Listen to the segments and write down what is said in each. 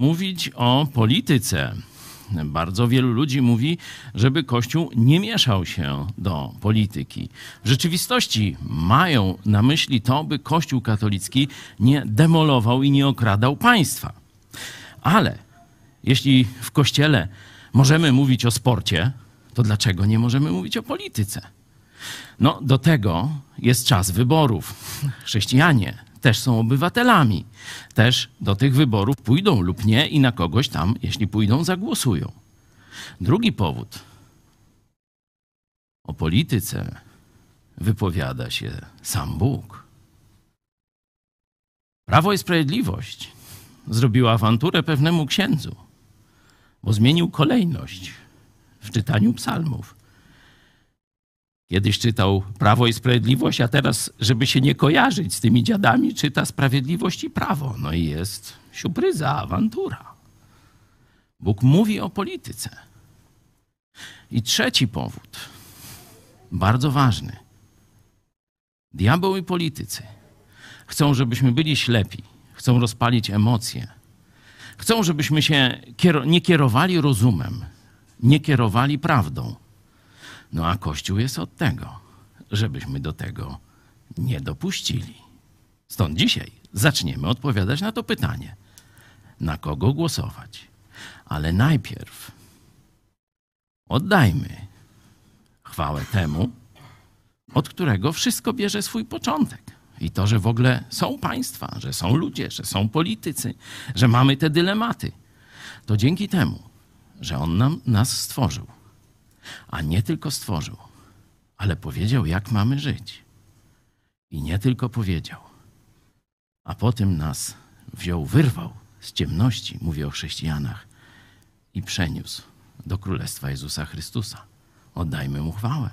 mówić o polityce. Bardzo wielu ludzi mówi, żeby Kościół nie mieszał się do polityki. W rzeczywistości mają na myśli to, by Kościół katolicki nie demolował i nie okradał państwa. Ale jeśli w Kościele możemy mówić o sporcie, to dlaczego nie możemy mówić o polityce? No, do tego jest czas wyborów. Chrześcijanie też są obywatelami. Też do tych wyborów pójdą lub nie i na kogoś tam, jeśli pójdą, zagłosują. Drugi powód. O polityce wypowiada się sam Bóg. Prawo i Sprawiedliwość zrobiła awanturę pewnemu księdzu, bo zmienił kolejność w czytaniu psalmów. Kiedyś czytał Prawo i Sprawiedliwość, a teraz, żeby się nie kojarzyć z tymi dziadami, czyta Sprawiedliwość i Prawo. No i jest siupryza, awantura. Bóg mówi o polityce. I trzeci powód, bardzo ważny. Diabeł i politycy chcą, żebyśmy byli ślepi, chcą rozpalić emocje, chcą, żebyśmy się nie kierowali rozumem, nie kierowali prawdą no a Kościół jest od tego, żebyśmy do tego nie dopuścili. Stąd dzisiaj zaczniemy odpowiadać na to pytanie: na kogo głosować? Ale najpierw oddajmy chwałę temu, od którego wszystko bierze swój początek. I to, że w ogóle są państwa, że są ludzie, że są politycy, że mamy te dylematy, to dzięki temu, że On nam, nas stworzył a nie tylko stworzył, ale powiedział, jak mamy żyć. I nie tylko powiedział, a potem nas wziął, wyrwał z ciemności, mówię o chrześcijanach, i przeniósł do Królestwa Jezusa Chrystusa. Oddajmy mu chwałę.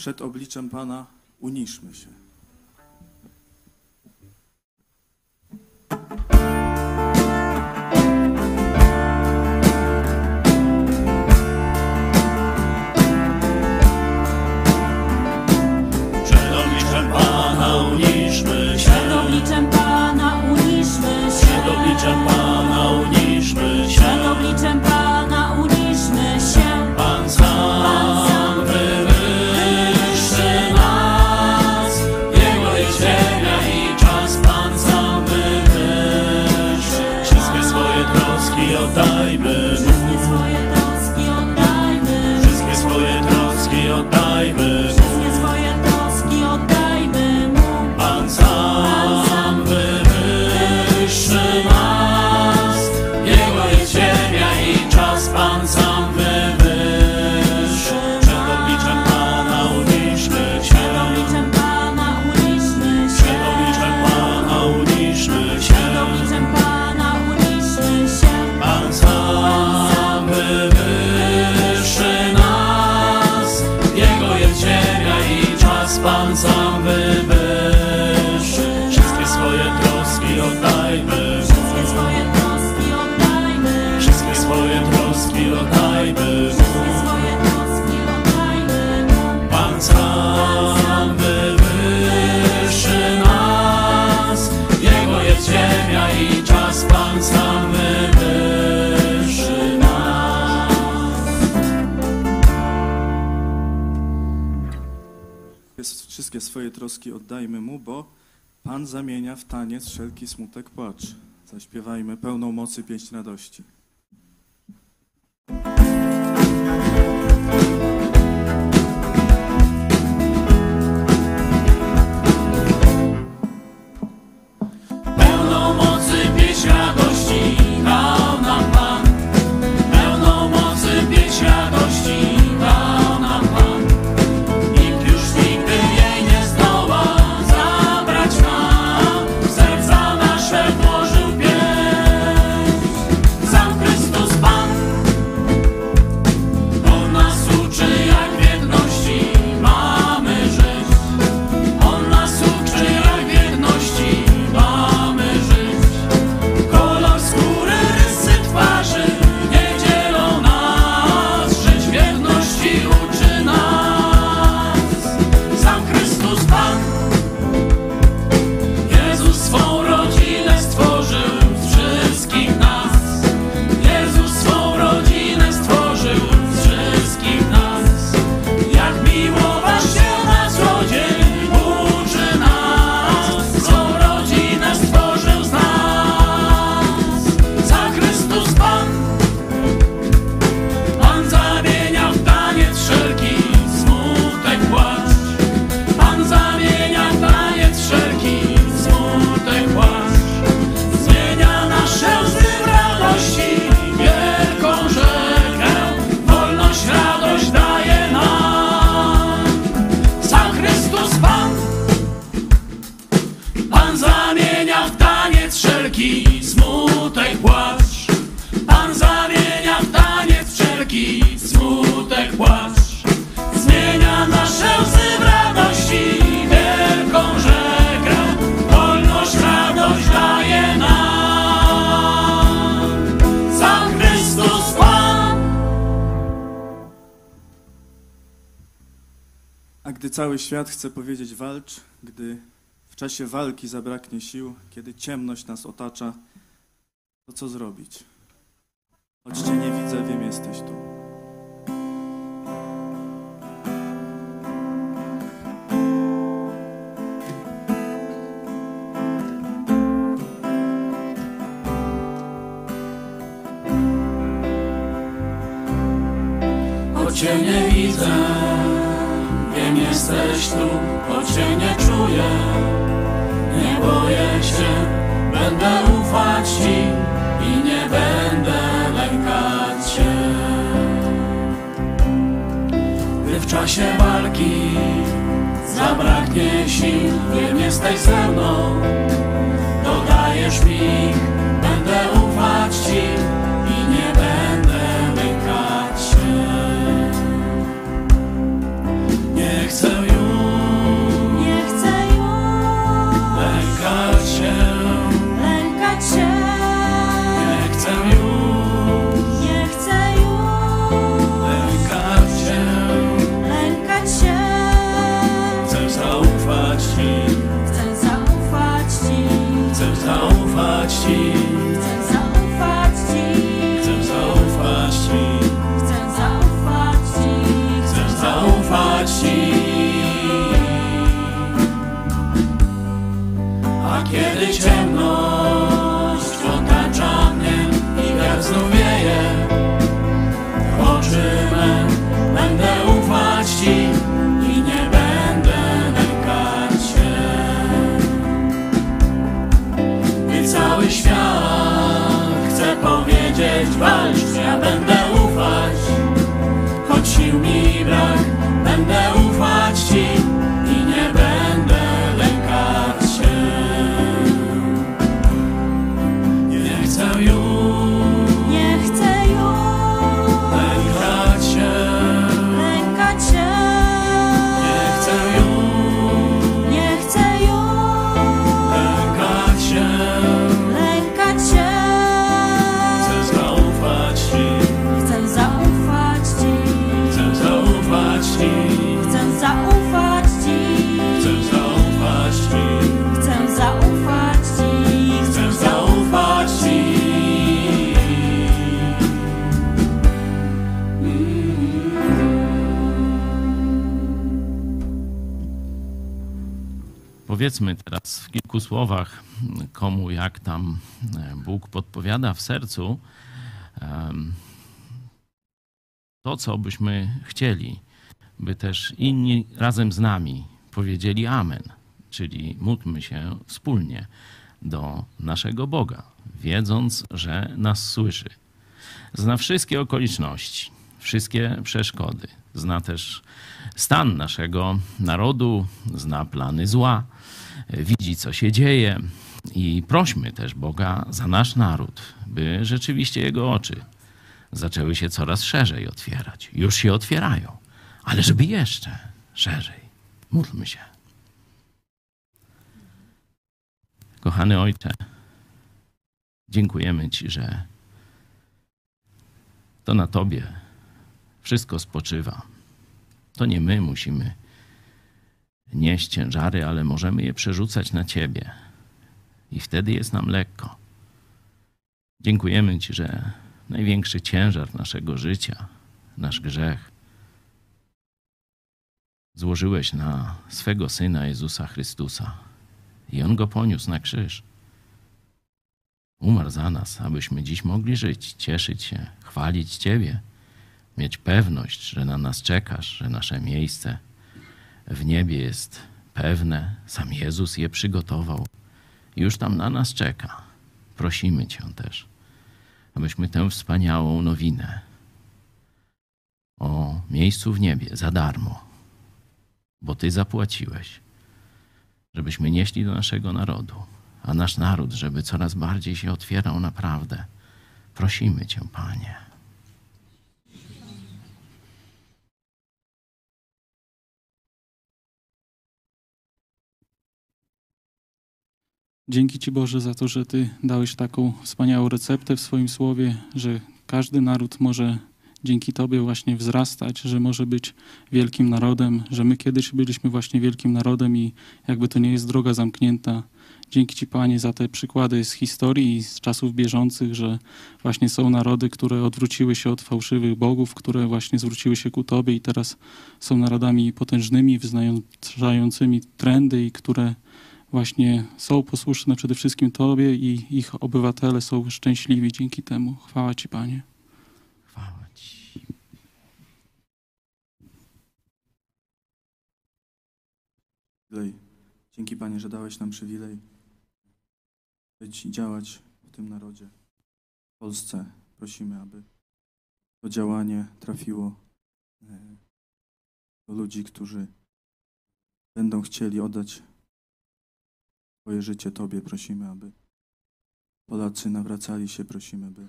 Przed obliczem Pana uniszmy się. troski oddajmy Mu, bo Pan zamienia w taniec wszelki smutek płacz. Zaśpiewajmy pełną mocy pieśń radości. Pełną mocy pieśń radości, Gdy cały świat chce powiedzieć walcz, gdy w czasie walki zabraknie sił, kiedy ciemność nas otacza, to co zrobić? Choć Cię nie widzę, wiem, jesteś tu. Cię nie widzę snu, choć się nie czuję. Nie boję się, będę ufać Ci i nie będę lękać się. Gdy w czasie walki zabraknie sił, wiem, jesteś ze mną. Dodajesz mi, będę ufać Ci. and powiedzmy teraz w kilku słowach, komu jak tam e, Bóg podpowiada w sercu, to, co byśmy chcieli, by też inni razem z nami powiedzieli Amen, czyli módlmy się wspólnie do naszego Boga, wiedząc, że nas słyszy. Zna wszystkie okoliczności, wszystkie przeszkody, zna też stan naszego narodu, zna plany zła, widzi, co się dzieje. I prośmy też Boga za nasz naród, by rzeczywiście jego oczy zaczęły się coraz szerzej otwierać. Już się otwierają, ale żeby jeszcze szerzej. Módlmy się. Kochany Ojcze, dziękujemy Ci, że to na Tobie wszystko spoczywa. To nie my musimy nieść ciężary, ale możemy je przerzucać na Ciebie. I wtedy jest nam lekko. Dziękujemy Ci, że największy ciężar naszego życia, nasz grzech, złożyłeś na swego Syna Jezusa Chrystusa. I On go poniósł na krzyż. Umarł za nas, abyśmy dziś mogli żyć, cieszyć się, chwalić Ciebie, mieć pewność, że na nas czekasz, że nasze miejsce w niebie jest pewne. Sam Jezus je przygotował. Już tam na nas czeka. Prosimy Cię też, abyśmy tę wspaniałą nowinę o miejscu w niebie za darmo, bo Ty zapłaciłeś, żebyśmy nieśli do naszego narodu, a nasz naród, żeby coraz bardziej się otwierał naprawdę. Prosimy Cię, Panie. Dzięki Ci Boże za to, że Ty dałeś taką wspaniałą receptę w swoim słowie, że każdy naród może dzięki Tobie właśnie wzrastać, że może być wielkim narodem, że my kiedyś byliśmy właśnie wielkim narodem i jakby to nie jest droga zamknięta. Dzięki Ci Panie za te przykłady z historii i z czasów bieżących, że właśnie są narody, które odwróciły się od fałszywych bogów, które właśnie zwróciły się ku Tobie i teraz są narodami potężnymi, wyznającymi trendy i które właśnie są posłuszne przede wszystkim Tobie i ich obywatele są szczęśliwi dzięki temu. Chwała Ci, Panie. Chwała Ci. Dzięki Panie, że dałeś nam przywilej być i działać w tym narodzie. W Polsce prosimy, aby to działanie trafiło e, do ludzi, którzy będą chcieli oddać swoje życie Tobie. Prosimy, aby Polacy nawracali się. Prosimy, by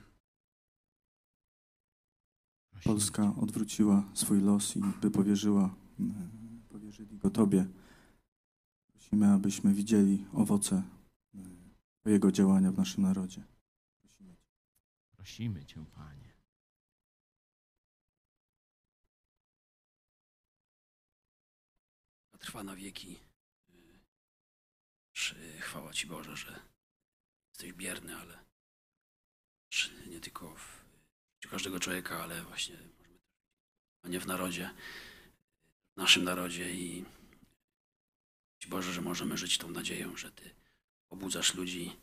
Polska odwróciła swój los i by powierzyła, e, powierzyli go Tobie. Prosimy, abyśmy widzieli owoce e, Twojego działania w naszym narodzie. Prosimy. Prosimy Cię, Panie. trwa na wieki. Chwała Ci Boże, że jesteś bierny, ale nie tylko w życiu każdego człowieka, ale właśnie a nie w narodzie, w naszym narodzie i Boże, że możemy żyć tą nadzieją, że Ty pobudzasz ludzi,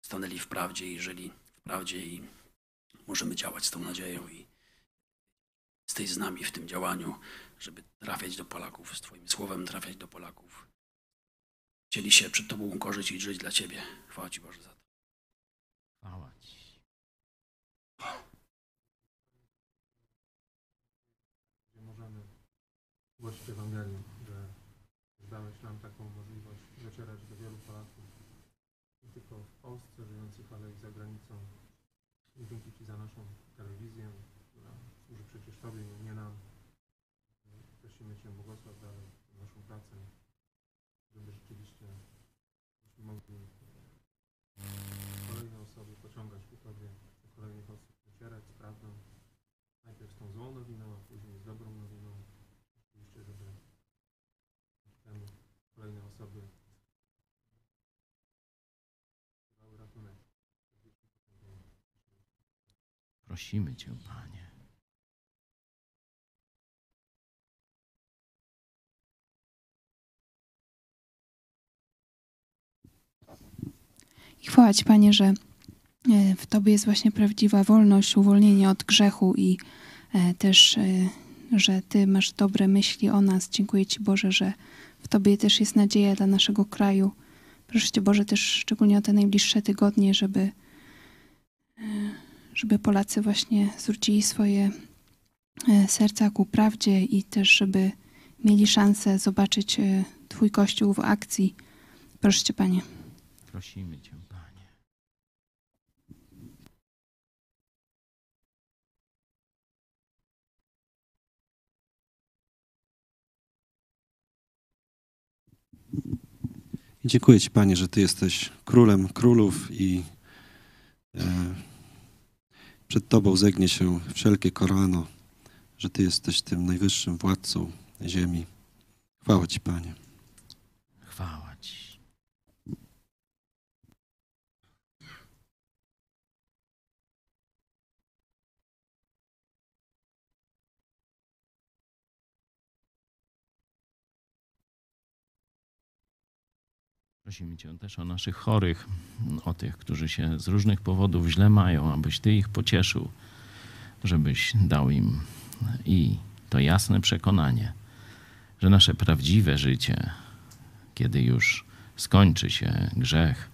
stanęli w prawdzie i żyli w prawdzie i możemy działać z tą nadzieją i jesteś z nami w tym działaniu, żeby trafiać do Polaków, z Twoim słowem trafiać do Polaków. Chcieli się przed Tobą ukorzyć i żyć dla Ciebie. Chwała Ci Boże za to. Chwała Ci. gdzie możemy głosić Ewangelium, że dałeś nam taką możliwość docierać do wielu Polaków, nie tylko w Polsce żyjących, ale i za granicą. I dzięki Ci za naszą telewizję, która służy przecież Tobie, nie nam. Prosimy Cię, błogosław dalej naszą pracę, Prosimy Cię, Panie. I Panie, że e, w Tobie jest właśnie prawdziwa wolność, uwolnienie od grzechu i e, też, e, że Ty masz dobre myśli o nas. Dziękuję Ci, Boże, że w Tobie też jest nadzieja dla naszego kraju. Proszę Cię, Boże, też szczególnie o te najbliższe tygodnie, żeby żeby Polacy właśnie zwrócili swoje e, serca ku prawdzie i też, żeby mieli szansę zobaczyć e, Twój Kościół w akcji. Proszę Cię, Panie. Prosimy Cię, Panie. Dziękuję Ci, Panie, że Ty jesteś królem królów i e, przed Tobą zegnie się wszelkie kolano, że Ty jesteś tym najwyższym władcą ziemi. Chwała Ci, Panie. Chwała Ci. Prosimy Cię też o naszych chorych, o tych, którzy się z różnych powodów źle mają, abyś Ty ich pocieszył, żebyś dał im i to jasne przekonanie, że nasze prawdziwe życie, kiedy już skończy się grzech,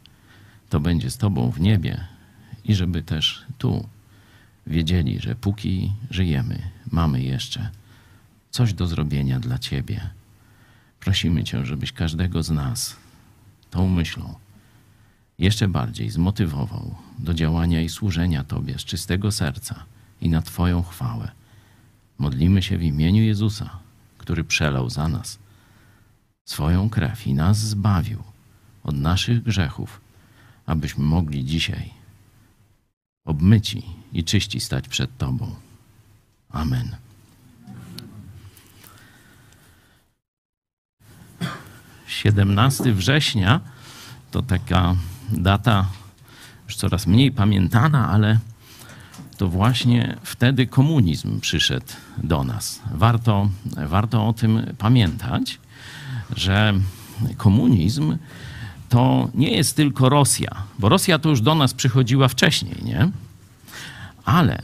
to będzie z Tobą w niebie i żeby też tu wiedzieli, że póki żyjemy, mamy jeszcze coś do zrobienia dla Ciebie. Prosimy Cię, żebyś każdego z nas tą myślą jeszcze bardziej zmotywował do działania i służenia Tobie z czystego serca i na Twoją chwałę. Modlimy się w imieniu Jezusa, który przelał za nas swoją krew i nas zbawił od naszych grzechów, abyśmy mogli dzisiaj obmyci i czyści stać przed Tobą. Amen. Siedemnasty września to taka data już coraz mniej pamiętana, ale to właśnie wtedy komunizm przyszedł do nas. Warto, warto o tym pamiętać, że komunizm to nie jest tylko Rosja, bo Rosja to już do nas przychodziła wcześniej, nie? Ale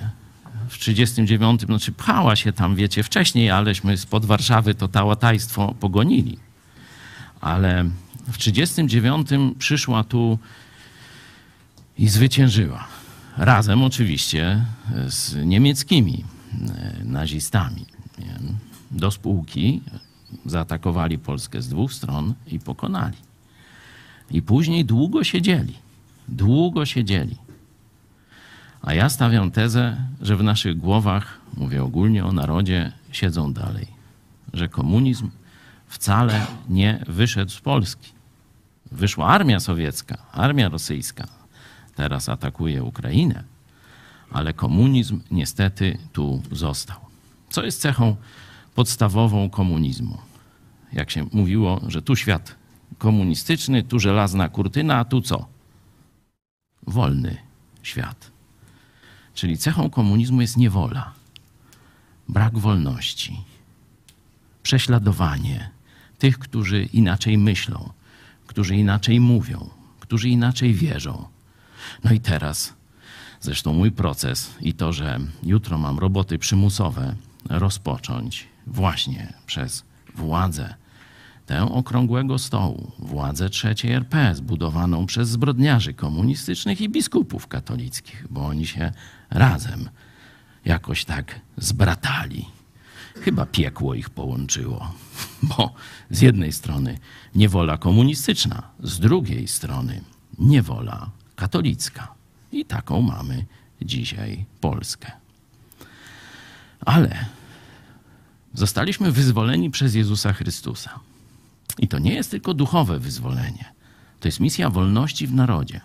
w 1939, znaczy pchała się tam, wiecie, wcześniej, aleśmy spod Warszawy to tałatajstwo pogonili. Ale w 1939 przyszła tu i zwyciężyła. Razem oczywiście z niemieckimi e, nazistami. Do spółki zaatakowali Polskę z dwóch stron i pokonali. I później długo siedzieli. Długo siedzieli. A ja stawiam tezę, że w naszych głowach, mówię ogólnie o narodzie, siedzą dalej. Że komunizm wcale nie wyszedł z Polski. Wyszła armia sowiecka, armia rosyjska. Teraz atakuje Ukrainę, ale komunizm niestety tu został. Co jest cechą podstawową komunizmu? Jak się mówiło, że tu świat komunistyczny, tu żelazna kurtyna, a tu co? Wolny świat. Czyli cechą komunizmu jest niewola, brak wolności, prześladowanie tych, którzy inaczej myślą, którzy inaczej mówią, którzy inaczej wierzą. No i teraz, zresztą mój proces i to, że jutro mam roboty przymusowe rozpocząć właśnie przez władzę tę okrągłego stołu, władzę trzeciej RP, zbudowaną przez zbrodniarzy komunistycznych i biskupów katolickich, bo oni się razem jakoś tak zbratali. Chyba piekło ich połączyło, bo z jednej strony niewola komunistyczna, z drugiej strony niewola katolicka. I taką mamy dzisiaj Polskę. Ale zostaliśmy wyzwoleni przez Jezusa Chrystusa. I to nie jest tylko duchowe wyzwolenie. To jest misja wolności w narodzie.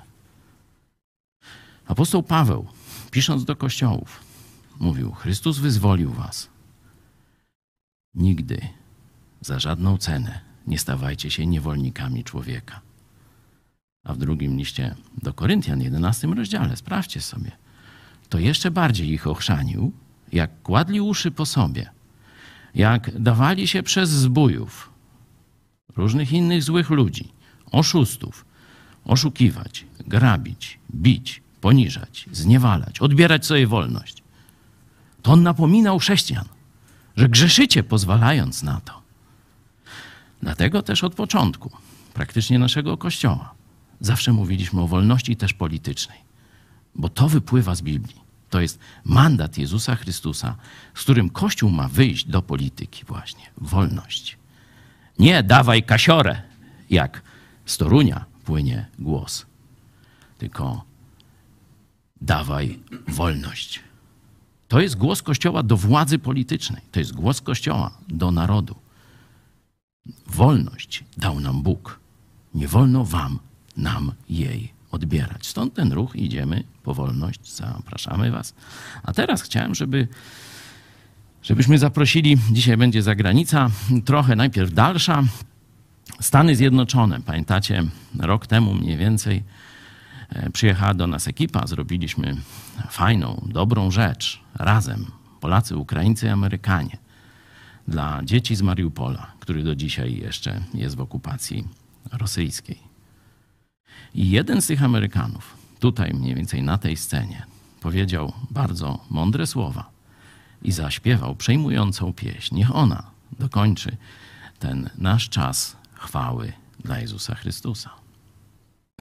Apostoł Paweł, pisząc do kościołów, mówił: Chrystus wyzwolił was. Nigdy, za żadną cenę, nie stawajcie się niewolnikami człowieka. A w drugim liście do Koryntian, 11 rozdziale, sprawdźcie sobie, to jeszcze bardziej ich ochrzanił, jak kładli uszy po sobie, jak dawali się przez zbójów, różnych innych złych ludzi, oszustów, oszukiwać, grabić, bić, poniżać, zniewalać, odbierać sobie wolność. To on napominał chrześcijan, że grzeszycie pozwalając na to. Dlatego też od początku, praktycznie naszego Kościoła, zawsze mówiliśmy o wolności też politycznej, bo to wypływa z Biblii. To jest mandat Jezusa Chrystusa, z którym Kościół ma wyjść do polityki właśnie. Wolność. Nie dawaj kasiorę, jak z Torunia płynie głos, tylko dawaj wolność. To jest głos Kościoła do władzy politycznej. To jest głos Kościoła do narodu. Wolność dał nam Bóg. Nie wolno wam, nam jej odbierać. Stąd ten ruch, idziemy po wolność, zapraszamy was. A teraz chciałem, żeby, żebyśmy zaprosili, dzisiaj będzie zagranica, trochę najpierw dalsza, Stany Zjednoczone. Pamiętacie, rok temu mniej więcej przyjechała do nas ekipa, zrobiliśmy fajną, dobrą rzecz razem, Polacy, Ukraińcy i Amerykanie, dla dzieci z Mariupola, który do dzisiaj jeszcze jest w okupacji rosyjskiej. I jeden z tych Amerykanów, tutaj mniej więcej na tej scenie, powiedział bardzo mądre słowa i zaśpiewał przejmującą pieśń. Niech ona dokończy ten nasz czas chwały dla Jezusa Chrystusa.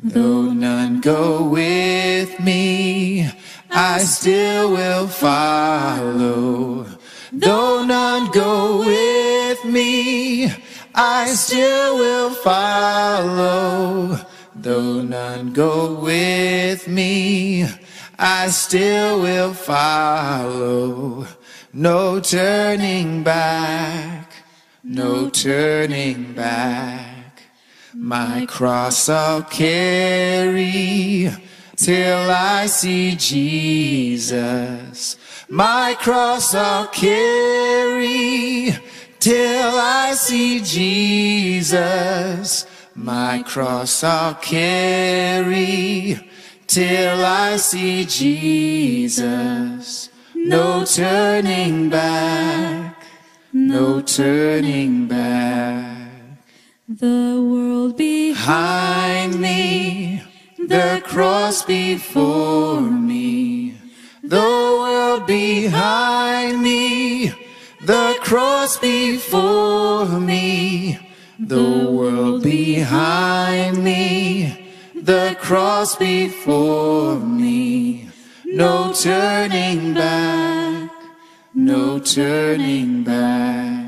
Though none go with me, I still will follow. Though none go with me, I still will follow. Though none go with me, I still will follow. No turning back, no turning back. My cross I'll carry till I see Jesus. My cross I'll carry till I see Jesus. My cross I'll carry till I see Jesus. No turning back, no turning back. The world behind me, the cross before me, the world behind me, the cross before me, the world behind me, the cross before me, no turning back, no turning back.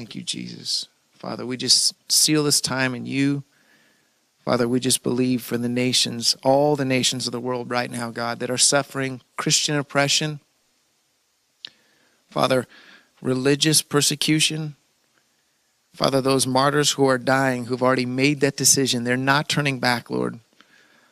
Thank you, Jesus. Father, we just seal this time in you. Father, we just believe for the nations, all the nations of the world right now, God, that are suffering Christian oppression. Father, religious persecution. Father, those martyrs who are dying, who've already made that decision, they're not turning back, Lord.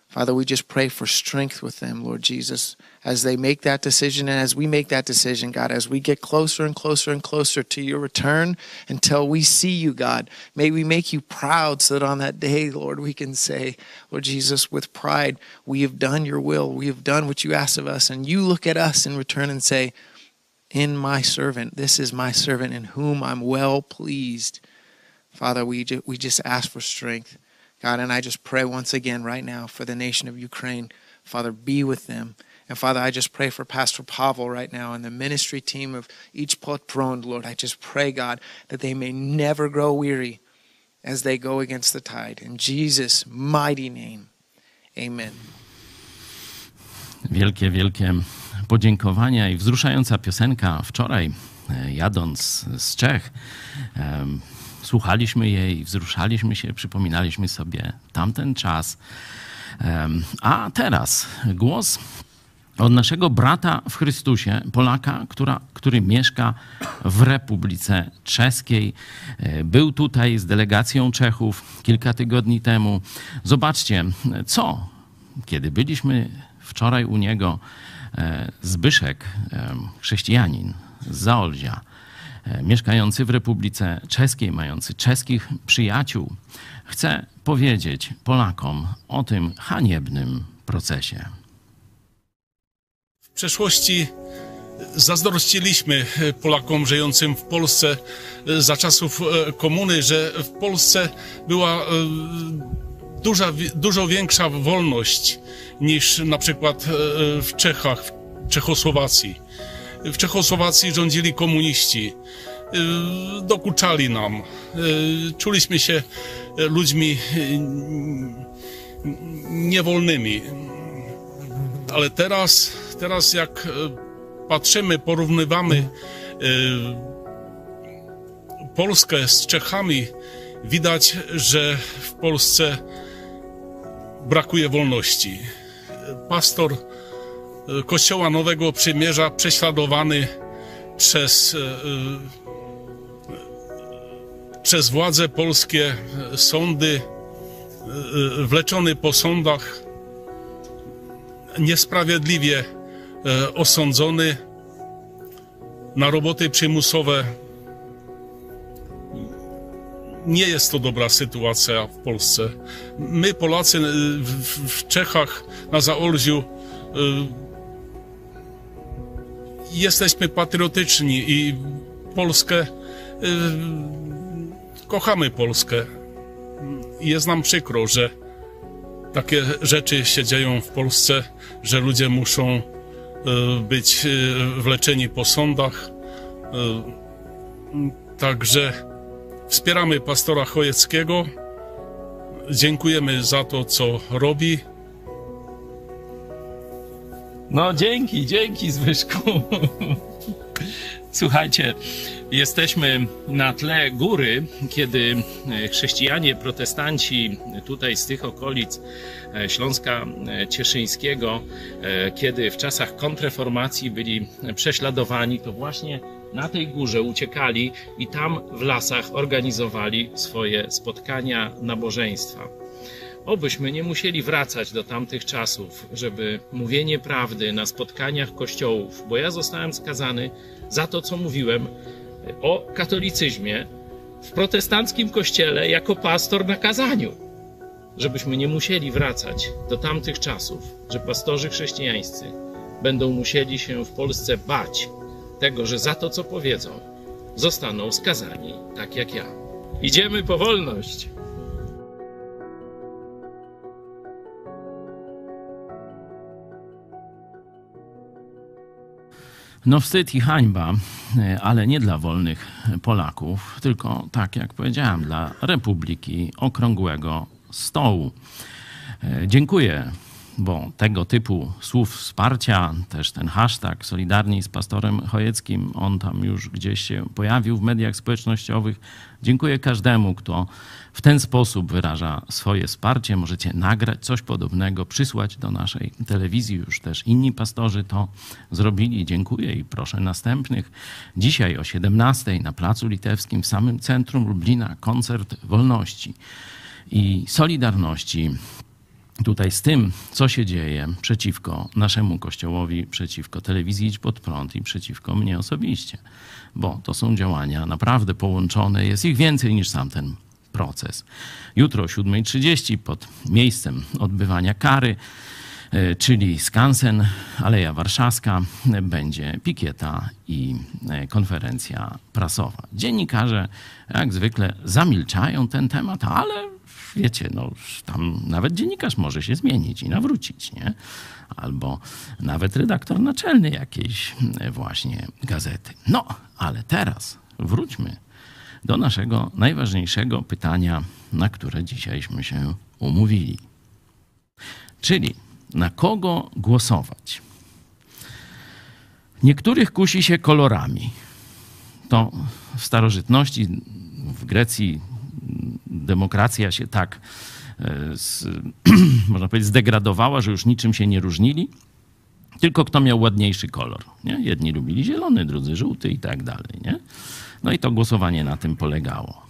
Father, we just pray for strength with them, Lord Jesus, as they make that decision and as we make that decision, God, as we get closer and closer and closer to your return until we see you, God. May we make you proud so that on that day, Lord, we can say, Lord Jesus, with pride, we have done your will. We have done what you asked of us. And you look at us in return and say, In my servant, this is my servant in whom I'm well pleased. Father, we, ju- we just ask for strength. God, and I just pray once again right now for the nation of Ukraine. Father, be with them. And Father, I just pray for Pastor Pavel right now and the ministry team of each Potpron, Lord. I just pray, God, that they may never grow weary as they go against the tide. In Jesus' mighty name, amen. Wielkie, wielkie podziękowania i wzruszająca piosenka. Wczoraj, e, jadąc z Czech, em, słuchaliśmy jej, wzruszaliśmy się, przypominaliśmy sobie tamten czas. Em, A teraz głos od naszego brata w Chrystusie, Polaka, która, który mieszka w Republice Czeskiej. E, Był tutaj z delegacją Czechów kilka tygodni temu. Zobaczcie, co, kiedy byliśmy wczoraj u niego, e, Zbyszek, e, chrześcijanin z Zaolzia, mieszkający w Republice Czeskiej, mający czeskich przyjaciół, chce powiedzieć Polakom o tym haniebnym procesie. W przeszłości zazdrościliśmy Polakom żyjącym w Polsce za czasów e, komuny, że w Polsce była e, duża, dużo większa wolność niż na przykład e, w Czechach, w Czechosłowacji. W Czechosłowacji rządzili komuniści. E, Dokuczali nam. E, Czuliśmy się e, ludźmi e, niewolnymi. Ale teraz, teraz jak e, patrzymy, porównywamy e, Polskę z Czechami, widać, że w Polsce brakuje wolności. Pastor e, Kościoła Nowego Przymierza prześladowany przez, przez władze polskie, sądy, wleczony po sądach, niesprawiedliwie osądzony na roboty przymusowe. Nie jest to dobra sytuacja w Polsce. My, Polacy, e, w, Czechach, na Zaolziu, e, jesteśmy patriotyczni i Polskę, e, kochamy Polskę. Jest nam przykro, że takie rzeczy się dzieją w Polsce, że ludzie muszą e, być e, wleczeni po sądach. E, Także wspieramy pastora Chojeckiego. Dziękujemy za to, co robi. No dzięki, dzięki Zbyszku. Słuchajcie, jesteśmy na tle góry, kiedy e, chrześcijanie, protestanci tutaj z tych okolic e, Śląska e, Cieszyńskiego, kiedy w czasach kontreformacji byli prześladowani, to właśnie na tej górze uciekali i tam w lasach organizowali swoje spotkania, nabożeństwa. Obyśmy nie musieli wracać do tamtych czasów, żeby mówienie prawdy na spotkaniach kościołów, bo ja zostałem skazany za to, co mówiłem o katolicyzmie w protestanckim kościele jako pastor na kazaniu. Żebyśmy nie musieli wracać do tamtych czasów, że pastorzy chrześcijańscy będą musieli się w Polsce bać tego, że za to, co powiedzą, zostaną skazani tak jak ja. Idziemy po wolność. No wstyd i hańba, e, ale nie dla wolnych Polaków, tylko tak jak powiedziałem, dla Republiki Okrągłego Stołu. E, Dziękuję, bo tego typu słów wsparcia, też ten hashtag Solidarni z pastorem Chojeckim, on tam już gdzieś się pojawił w mediach społecznościowych. Dziękuję każdemu, kto w ten sposób wyraża swoje wsparcie. Możecie nagrać coś podobnego, przysłać do naszej telewizji. Już też inni pastorzy to zrobili. Dziękuję i proszę następnych. Dzisiaj o 17 na Placu Litewskim w samym centrum Lublina koncert wolności i solidarności tutaj z tym, co się dzieje przeciwko naszemu kościołowi, przeciwko telewizji Idź Pod Prąd i przeciwko mnie osobiście. Bo to są działania naprawdę połączone. Jest ich więcej niż sam ten proces. Jutro o 7.30 pod miejscem odbywania kary, e, czyli Skansen, Aleja Warszawska, będzie pikieta i e, konferencja prasowa. Dziennikarze jak zwykle zamilczają ten temat, ale wiecie, no tam nawet dziennikarz może się zmienić i nawrócić, nie? Albo nawet redaktor naczelny jakiejś e, właśnie gazety. No, ale teraz wróćmy do naszego najważniejszego pytania, na które dzisiajśmy się umówili. Czyli na kogo głosować? Niektórych kusi się kolorami. To w starożytności, w Grecji demokracja się tak, e, z, można powiedzieć, zdegradowała, że już niczym się nie różnili. Tylko kto miał ładniejszy kolor. Nie? Jedni lubili zielony, drudzy żółty i tak dalej. Nie? No i to głosowanie na tym polegało.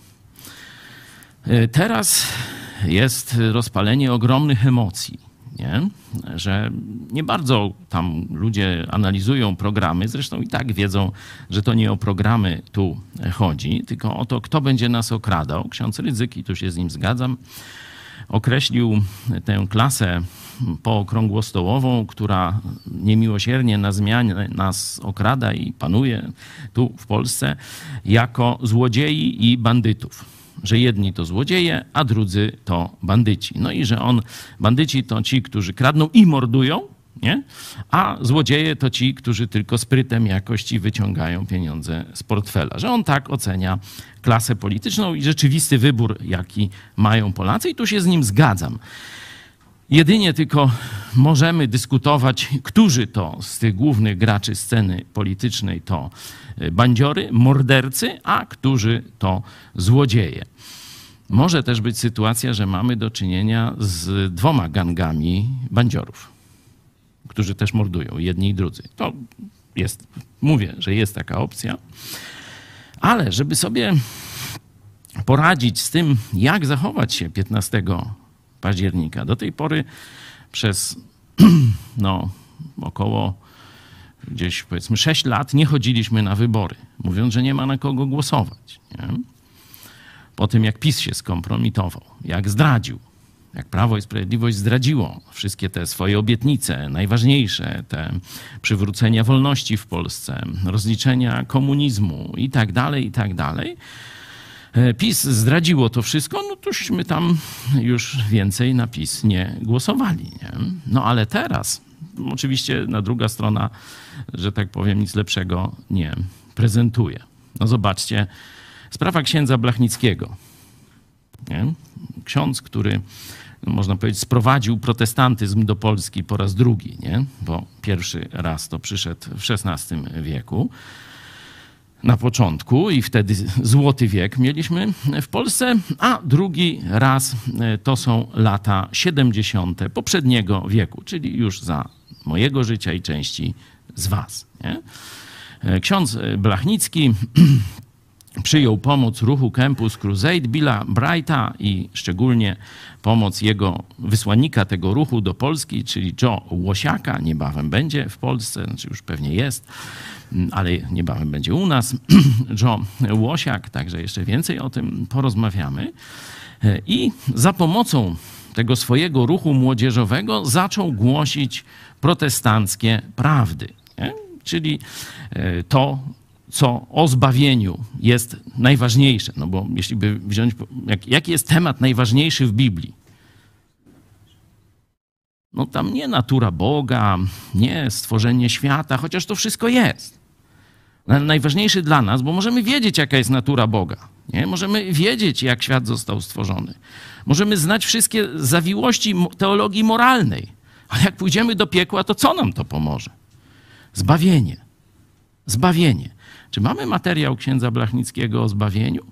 E, Teraz jest rozpalenie ogromnych emocji, nie? że nie bardzo tam ludzie analizują programy, zresztą i tak wiedzą, że to nie o programy tu chodzi, tylko o to, kto będzie nas okradał. Ksiądz Rydzyk, i tu się z nim zgadzam, określił tę klasę pookrągłostołową, która niemiłosiernie na zmianę nas okrada i panuje tu w Polsce, jako złodziei i bandytów. Że jedni to złodzieje, a drudzy to bandyci. No i że on, bandyci to ci, którzy kradną i mordują, nie? a złodzieje to ci, którzy tylko sprytem jakości wyciągają pieniądze z portfela. Że on tak ocenia klasę polityczną i rzeczywisty wybór, jaki mają Polacy, i tu się z nim zgadzam. Jedynie tylko możemy dyskutować, którzy to z tych głównych graczy sceny politycznej to y, bandziory, mordercy, a którzy to złodzieje. Może też być sytuacja, że mamy do czynienia z dwoma gangami bandziorów, którzy też mordują, jedni i drudzy. To jest, mówię, że jest taka opcja, ale żeby sobie poradzić z tym, jak zachować się 15 października. Do tej pory przez no, około gdzieś powiedzmy 6 lat nie chodziliśmy na wybory, mówiąc, że nie ma na kogo głosować. Nie? Po tym, jak PiS się skompromitował, jak zdradził, jak Prawo i Sprawiedliwość zdradziło wszystkie te swoje obietnice, najważniejsze, te przywrócenia wolności w Polsce, rozliczenia komunizmu i tak dalej, i tak dalej, PiS zdradziło to wszystko, no tośmy tam już więcej na PiS nie głosowali. Nie? No ale teraz, oczywiście na druga strona, że tak powiem, nic lepszego nie prezentuje. No zobaczcie, sprawa księdza Blachnickiego. Nie? Ksiądz, który no, można powiedzieć, sprowadził protestantyzm do Polski po raz drugi, nie? bo pierwszy raz to przyszedł w XVI wieku na początku i wtedy złoty wiek mieliśmy w Polsce, a drugi raz e, to są lata 70. poprzedniego wieku, czyli już za mojego życia i części z was. Nie? E, Ksiądz Blachnicki przyjął pomoc ruchu Campus Crusade Billa Brighta i szczególnie pomoc jego wysłannika tego ruchu do Polski, czyli Joe Łosiaka, niebawem będzie w Polsce, znaczy już pewnie jest, ale niebawem będzie u nas, Joe Łosiak, także jeszcze więcej o tym porozmawiamy. I za pomocą tego swojego ruchu młodzieżowego zaczął głosić protestanckie prawdy. Nie? Czyli e, to, co o zbawieniu jest najważniejsze. No bo jeśli by wziąć, jak, jaki jest temat najważniejszy w Biblii? No tam nie natura Boga, nie stworzenie świata, chociaż to wszystko jest. Ale najważniejszy dla nas, bo możemy wiedzieć, jaka jest natura Boga. Nie? Możemy wiedzieć, jak świat został stworzony. Możemy znać wszystkie zawiłości teologii moralnej. Ale jak pójdziemy do piekła, to co nam to pomoże? Zbawienie. Zbawienie. Czy mamy materiał księdza Blachnickiego o zbawieniu?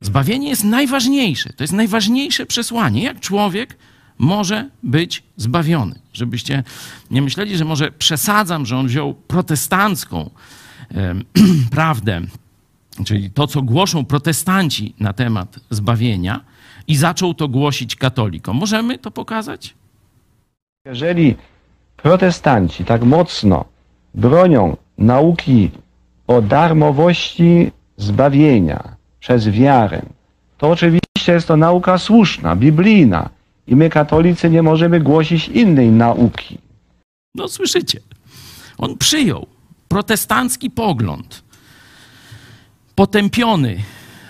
Zbawienie jest najważniejsze. To jest najważniejsze przesłanie. Jak człowiek może być zbawiony? Żebyście nie myśleli, że może przesadzam, że on wziął protestancką prawdę, czyli to, co głoszą protestanci na temat zbawienia i zaczął to głosić katolikom. Możemy to pokazać? Jeżeli protestanci tak mocno bronią nauki o darmowości zbawienia przez wiarę, to oczywiście jest to nauka słuszna, biblijna i my katolicy nie możemy głosić innej nauki. No słyszycie, on przyjął protestancki pogląd, potępiony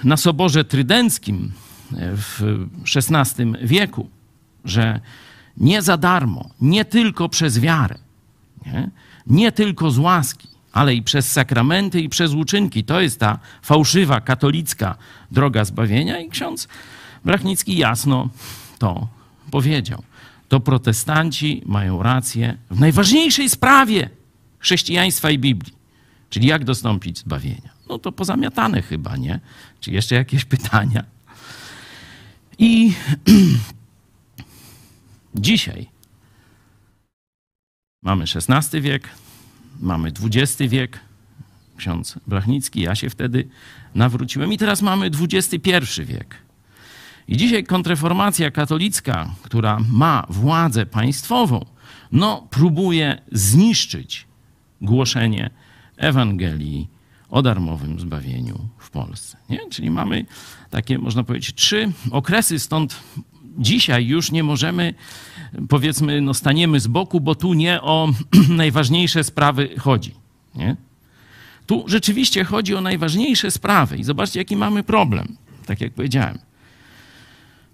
na Soborze Trydenckim w XVI wieku, że nie za darmo, nie tylko przez wiarę, nie, nie tylko z łaski, ale i przez sakramenty i przez uczynki. To jest ta fałszywa, katolicka droga zbawienia i ksiądz Blachnicki jasno to powiedział. To protestanci mają rację w najważniejszej sprawie chrześcijaństwa i Biblii, czyli jak dostąpić zbawienia. No to pozamiatane chyba, nie? Czy jeszcze jakieś pytania? I dzisiaj mamy XVI wiek, mamy XX wiek, ksiądz Blachnicki, ja się wtedy nawróciłem i teraz mamy XXI wiek. I dzisiaj kontreformacja katolicka, która ma władzę państwową, no próbuje zniszczyć głoszenie Ewangelii o darmowym zbawieniu w Polsce. Nie? Czyli mamy takie, można powiedzieć, trzy okresy, stąd dzisiaj już nie możemy, powiedzmy, no staniemy z boku, bo tu nie o najważniejsze sprawy chodzi. Nie? Tu rzeczywiście chodzi o najważniejsze sprawy i zobaczcie, jaki mamy problem, tak jak powiedziałem.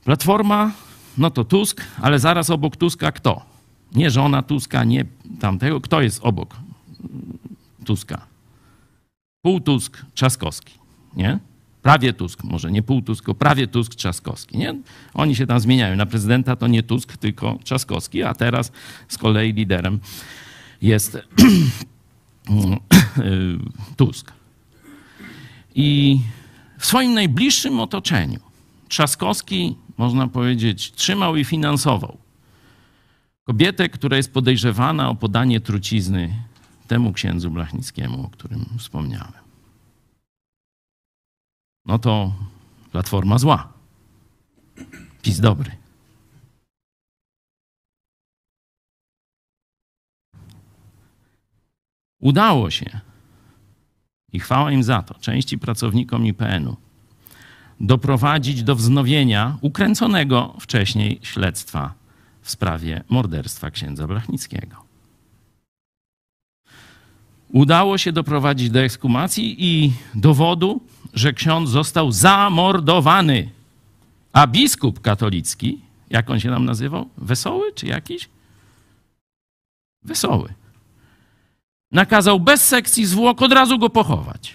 Platforma, no to Tusk, ale zaraz obok Tuska kto? Nie żona Tuska, nie tamtego. Kto jest obok Tuska? Pół Tusk, Trzaskowski, nie? Prawie Tusk, może nie pół Tusk, prawie Tusk, Trzaskowski, nie? Oni się tam zmieniają. Na prezydenta to nie Tusk, tylko Trzaskowski, a teraz z kolei liderem jest Tusk. I w swoim najbliższym otoczeniu Trzaskowski, można powiedzieć, trzymał i finansował kobietę, która jest podejrzewana o podanie trucizny temu księdzu Blachnickiemu, o którym wspomniałem. No to platforma zła. PiS dobry. Udało się i chwała im za to, części pracownikom IPN-u, doprowadzić do wznowienia ukręconego wcześniej śledztwa w sprawie morderstwa księdza Blachnickiego. Udało się doprowadzić do ekskumacji i dowodu, że ksiądz został zamordowany. A biskup katolicki, jak on się nam nazywał? Wesoły czy jakiś? Wesoły. Nakazał bez sekcji zwłok od razu go pochować.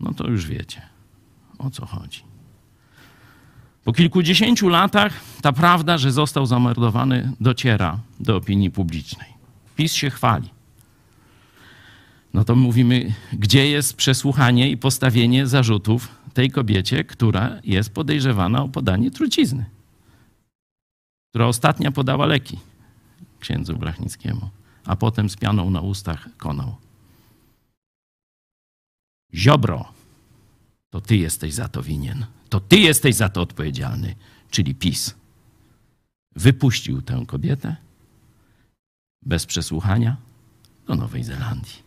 No to już wiecie, o co chodzi. Po kilkudziesięciu latach ta prawda, że został zamordowany, dociera do opinii publicznej. PiS się chwali. No to mówimy, gdzie jest przesłuchanie i postawienie zarzutów tej kobiecie, która jest podejrzewana o podanie trucizny, która ostatnia podała leki księdzu Blachnickiemu, a potem z pianą na ustach konał. Ziobro, to ty jesteś za to winien. To ty jesteś za to odpowiedzialny, czyli PiS. Wypuścił tę kobietę bez przesłuchania do Nowej Zelandii.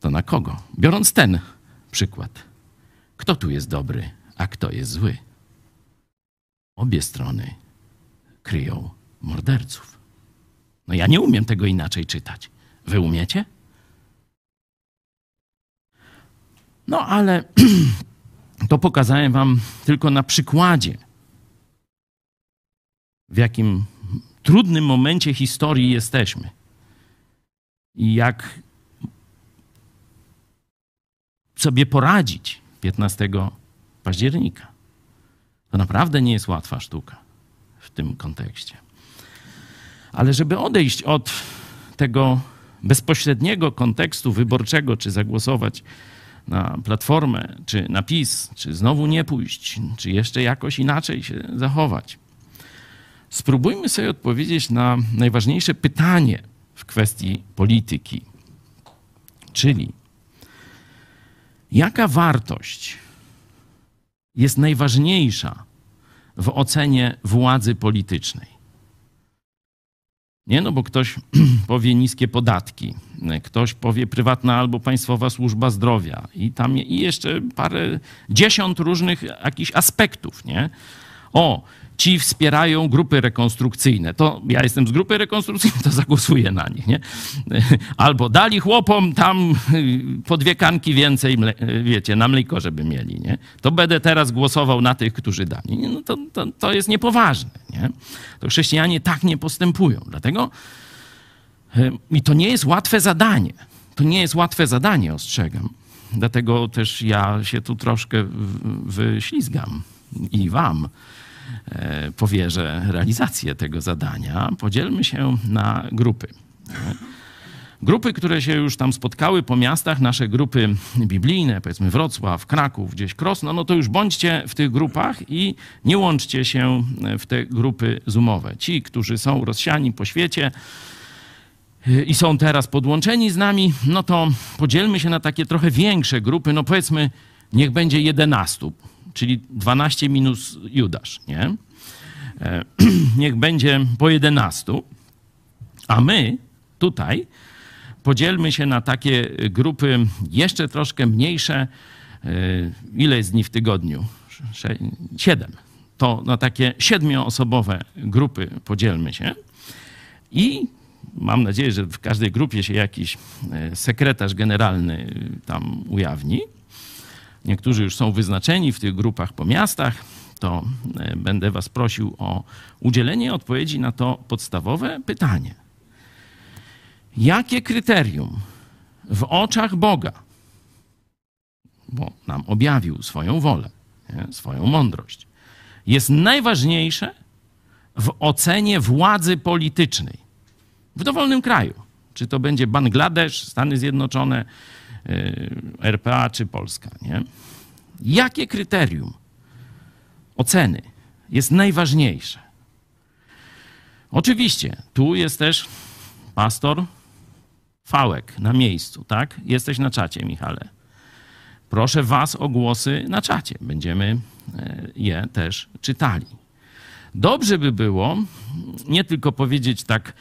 To na kogo? Biorąc ten przykład, kto tu jest dobry, a kto jest zły? Obie strony kryją morderców. No ja nie umiem tego inaczej czytać. Wy umiecie? No ale to pokazałem Wam tylko na przykładzie, w jakim trudnym momencie historii jesteśmy. I jak sobie poradzić 15 października. To naprawdę nie jest łatwa sztuka w tym kontekście. Ale żeby odejść od tego bezpośredniego kontekstu wyborczego, czy zagłosować na platformę, czy na PiS, czy znowu nie pójść, czy jeszcze jakoś inaczej się zachować. Spróbujmy sobie odpowiedzieć na najważniejsze pytanie w kwestii polityki, czyli jaka wartość jest najważniejsza w ocenie władzy politycznej? Nie, no bo ktoś powie niskie podatki, ktoś powie prywatna albo państwowa służba zdrowia i tam i jeszcze parę, dziesiąt różnych jakichś aspektów, nie? O, ci wspierają grupy rekonstrukcyjne. To ja jestem z grupy rekonstrukcyjnej, to zagłosuję na nich, nie? Albo dali chłopom tam po dwie kanki więcej, wiecie, na mleko, żeby mieli, nie? To będę teraz głosował na tych, którzy dali. No to, to, to jest niepoważne, nie? To chrześcijanie tak nie postępują. Dlatego i to nie jest łatwe zadanie. To nie jest łatwe zadanie, ostrzegam. Dlatego też ja się tu troszkę wyślizgam i wam e, powierzę realizację tego zadania. Podzielmy się na grupy. Grupy, które się już tam spotkały po miastach, nasze grupy biblijne, powiedzmy Wrocław, Kraków, gdzieś Krosno, no to już bądźcie w tych grupach i nie łączcie się w te grupy zoomowe. Ci, którzy są rozsiani po świecie, i są teraz podłączeni z nami, no to podzielmy się na takie trochę większe grupy, no powiedzmy, niech będzie 11, czyli 12 minus Judasz, nie? E, Niech będzie po 11, a my tutaj podzielmy się na takie grupy jeszcze troszkę mniejsze. E, Ile jest dni w tygodniu? Siedem. To na takie siedmioosobowe grupy podzielmy się. I mam nadzieję, że w każdej grupie się jakiś e, sekretarz generalny tam ujawni. Niektórzy już są wyznaczeni w tych grupach po miastach. To będę Was prosił o udzielenie odpowiedzi na to podstawowe pytanie. Jakie kryterium w oczach Boga, bo nam objawił swoją wolę, nie? swoją mądrość, jest najważniejsze w ocenie władzy politycznej w dowolnym kraju. Czy to będzie Bangladesz, Stany Zjednoczone, yy, RPA czy Polska, nie? Jakie kryterium oceny jest najważniejsze? Oczywiście, tu jest też pastor Fałek na miejscu, tak? Jesteś na czacie, Michale. Proszę Was o głosy na czacie. Będziemy e, je też czytali. Dobrze by było nie tylko powiedzieć tak,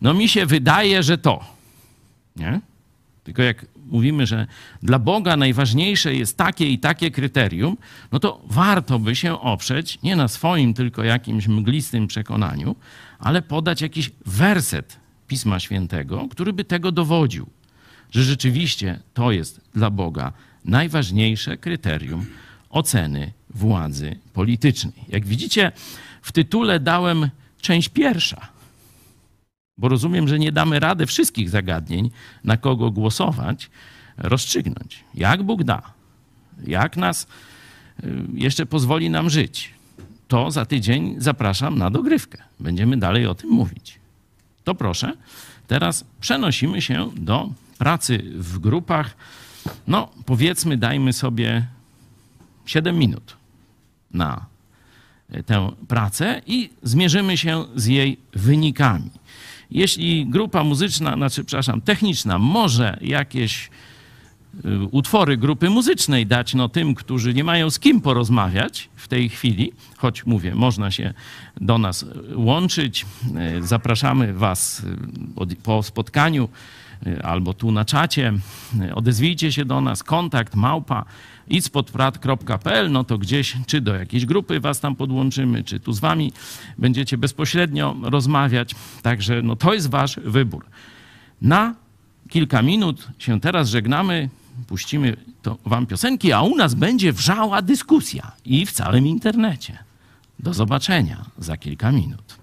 no mi się wydaje, że to. Nie? Tylko jak mówimy, że dla Boga najważniejsze jest takie i takie kryterium, no to warto by się oprzeć nie na swoim tylko jakimś mglistym przekonaniu, ale podać jakiś werset Pisma Świętego, który by tego dowodził, że rzeczywiście to jest dla Boga najważniejsze kryterium oceny władzy politycznej. Jak widzicie, w tytule dałem część pierwsza bo rozumiem, że nie damy rady wszystkich zagadnień, na kogo głosować, rozstrzygnąć. Jak Bóg da, jak nas y, jeszcze pozwoli nam żyć, to za tydzień zapraszam na dogrywkę. Będziemy dalej o tym mówić. To proszę, teraz przenosimy się do pracy w grupach. No, powiedzmy, dajmy sobie 7 minut na tę pracę i zmierzymy się z jej wynikami. Jeśli grupa muzyczna, znaczy, przepraszam, techniczna może jakieś utwory grupy muzycznej dać no, tym, którzy nie mają z kim porozmawiać w tej chwili, choć mówię, można się do nas łączyć. Y, Zapraszamy Was y, po spotkaniu y, albo tu na czacie. Y, Odezwijcie się do nas, kontakt małpa itspodprat.pl, no to gdzieś, czy do jakiejś grupy was tam podłączymy, czy tu z wami będziecie bezpośrednio rozmawiać. Także no to jest wasz wybór. Na kilka minut się teraz żegnamy, puścimy to wam piosenki, a u nas będzie wrzała dyskusja i w całym internecie. Do zobaczenia za kilka minut.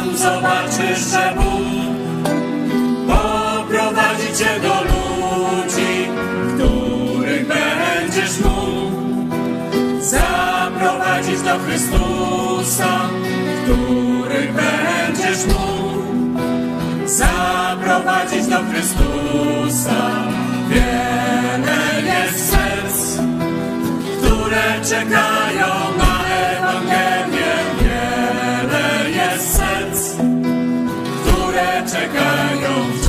Sam zobaczysz, że Bóg poprowadzi cię do ludzi, których będziesz mógł zaprowadzić do Chrystusa, których będziesz mógł zaprowadzić do Chrystusa. Wiele jest serc, które czekają na które czekają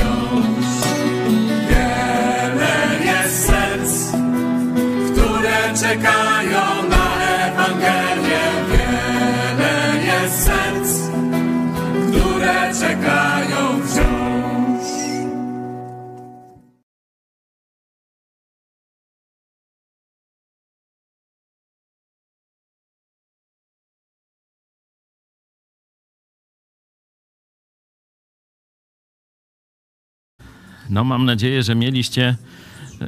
No, mam nadzieję, że mieliście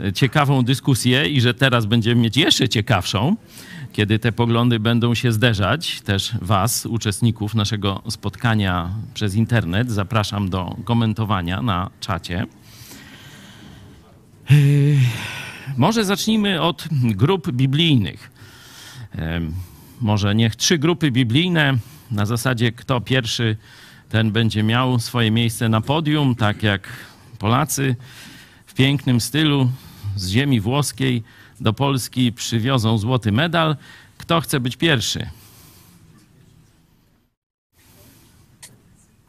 e, ciekawą dyskusję i że teraz będziemy mieć jeszcze ciekawszą, kiedy te poglądy będą się zderzać. Też Was, uczestników naszego spotkania przez internet, zapraszam do komentowania na czacie. Yy, Może zacznijmy od grup biblijnych. Em, Może niech trzy grupy biblijne, na zasadzie kto pierwszy, ten będzie miał swoje miejsce na podium, tak jak Polacy w pięknym stylu z ziemi włoskiej do Polski przywiozą złoty medal. Kto chce być pierwszy?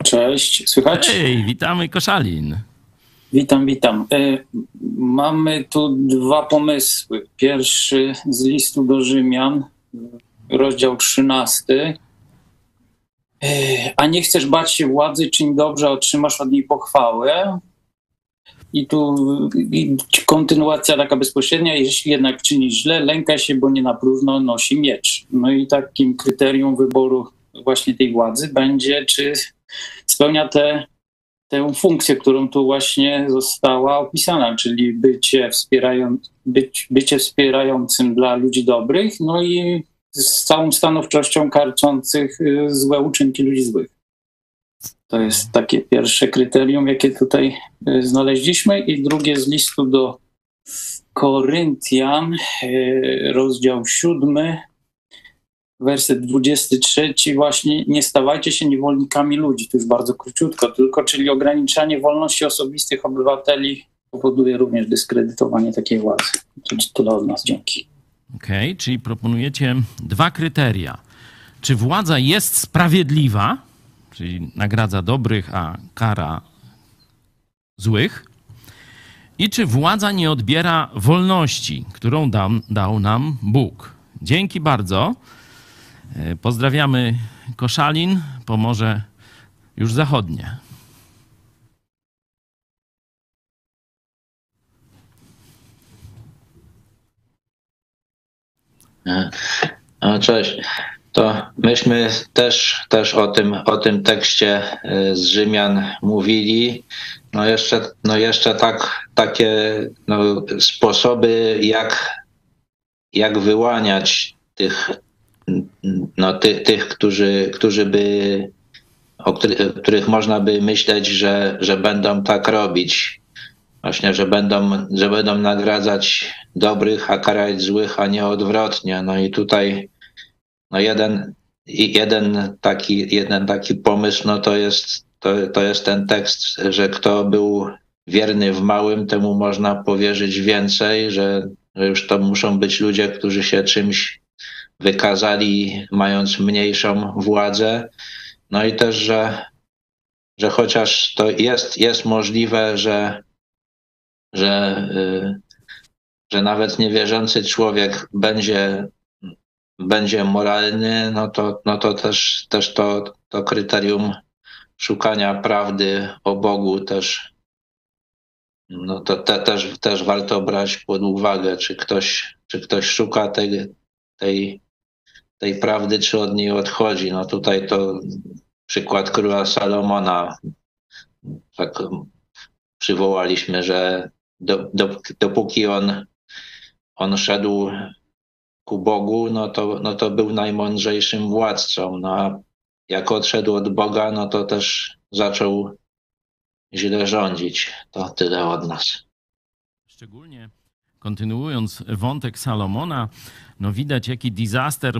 Cześć, słychać? Hej, witamy Koszalin. Witam, witam. E, Mamy tu dwa pomysły. Pierwszy z listu do Rzymian, rozdział 13. E, A nie chcesz bać się władzy, czyń dobrze, otrzymasz od niej pochwałę. I tu i kontynuacja taka bezpośrednia. Jeśli jednak czynisz źle, lękaj się, bo nie na próżno nosi miecz. No i takim kryterium wyboru właśnie tej władzy będzie, czy spełnia te tę funkcję, którą tu właśnie została opisana, czyli bycie, wspierają, być, bycie wspierającym dla ludzi dobrych, no i z całą stanowczością karczących y, złe uczynki ludzi złych. To jest takie pierwsze kryterium, jakie tutaj y, znaleźliśmy. I drugie z listu do Koryntian, y, rozdział siódmy, werset 23, właśnie nie stawajcie się niewolnikami ludzi. To już bardzo króciutko, tylko czyli ograniczanie wolności osobistych obywateli powoduje również dyskredytowanie takiej władzy. To tyle od nas, dzięki. Okej, czyli proponujecie dwa kryteria. Czy władza jest sprawiedliwa, czyli nagradza dobrych, a kara złych? I czy władza nie odbiera wolności, którą dam, dał nam Bóg? Dzięki bardzo. E, Pozdrawiamy Koszalin, Pomorze już zachodnie. Cześć. To myśmy też, też o, tym, o tym tekście y, z Rzymian mówili. No jeszcze, no jeszcze tak, takie no, sposoby, jak, jak wyłaniać tych, no, ty, tych którzy, którzy by, o których, których można by myśleć, że, że będą tak robić. Właśnie, że będą, że będą nagradzać dobrych, a karać złych, a nie odwrotnie. No i tutaj no jeden, jeden, taki, jeden taki pomysł, no to jest, to, to jest ten tekst, że kto był wierny w małym, temu można powierzyć więcej, że, że już to muszą być ludzie, którzy się czymś wykazali, mając mniejszą władzę. No i też, że, że chociaż to jest, jest możliwe, że, że, y, że nawet niewierzący człowiek będzie będzie moralny, no to, no to też, też to, to kryterium szukania prawdy o Bogu też, no to te, też, też warto brać pod uwagę, czy ktoś, czy ktoś szuka tej, tej, tej prawdy, czy od niej odchodzi. No tutaj to przykład króla Salomona, tak przywołaliśmy, że do, do, dopóki on, on szedł ku Bogu, no to, no to był najmądrzejszym władcą. No a jak odszedł od Boga, no to też zaczął źle rządzić. To tyle od nas. Szczególnie kontynuując wątek Salomona, no widać jaki disaster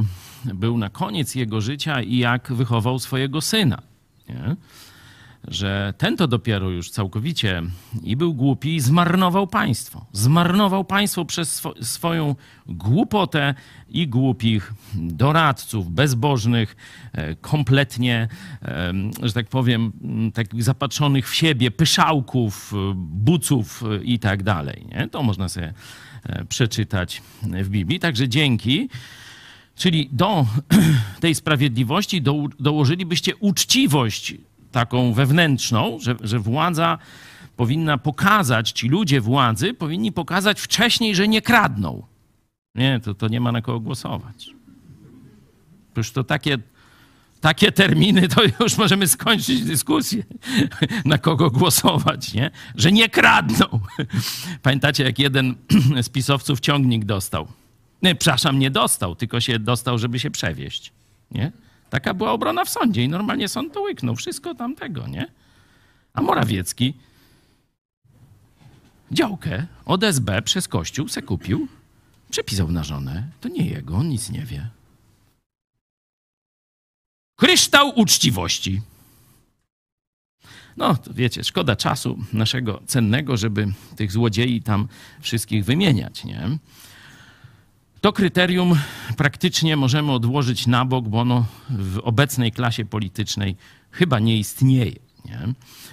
był na koniec jego życia i jak wychował swojego syna. Nie? Że ten to dopiero już całkowicie i był głupi i zmarnował państwo. Zmarnował państwo przez swo swoją głupotę i głupich doradców, bezbożnych, e, kompletnie, e, że tak powiem, m, tak zapatrzonych w siebie, pyszałków, e, buców i tak dalej. Nie? To można sobie przeczytać w Biblii. Także dzięki. Czyli do tej sprawiedliwości do, dołożylibyście uczciwość taką wewnętrzną, że, że władza powinna pokazać, ci ludzie władzy powinni pokazać wcześniej, że nie kradną. Nie, to, to nie ma na kogo głosować. Już to takie, takie terminy, to już możemy skończyć dyskusję, na kogo głosować, nie? Że nie kradną. Pamiętacie, jak jeden z pisowców ciągnik dostał? Nie, przepraszam, nie dostał, tylko się dostał, żeby się przewieźć, nie? Taka była obrona w sądzie i normalnie sąd to łyknął. Wszystko tamtego, nie? A Morawiecki działkę od SB przez Kościół se kupił, przepisał na żonę. To nie jego, on nic nie wie. Kryształ uczciwości. No, to wiecie, szkoda czasu naszego cennego, żeby tych złodziei tam wszystkich wymieniać, nie? To kryterium praktycznie możemy odłożyć na bok, bo ono w obecnej klasie politycznej chyba nie istnieje. Nie?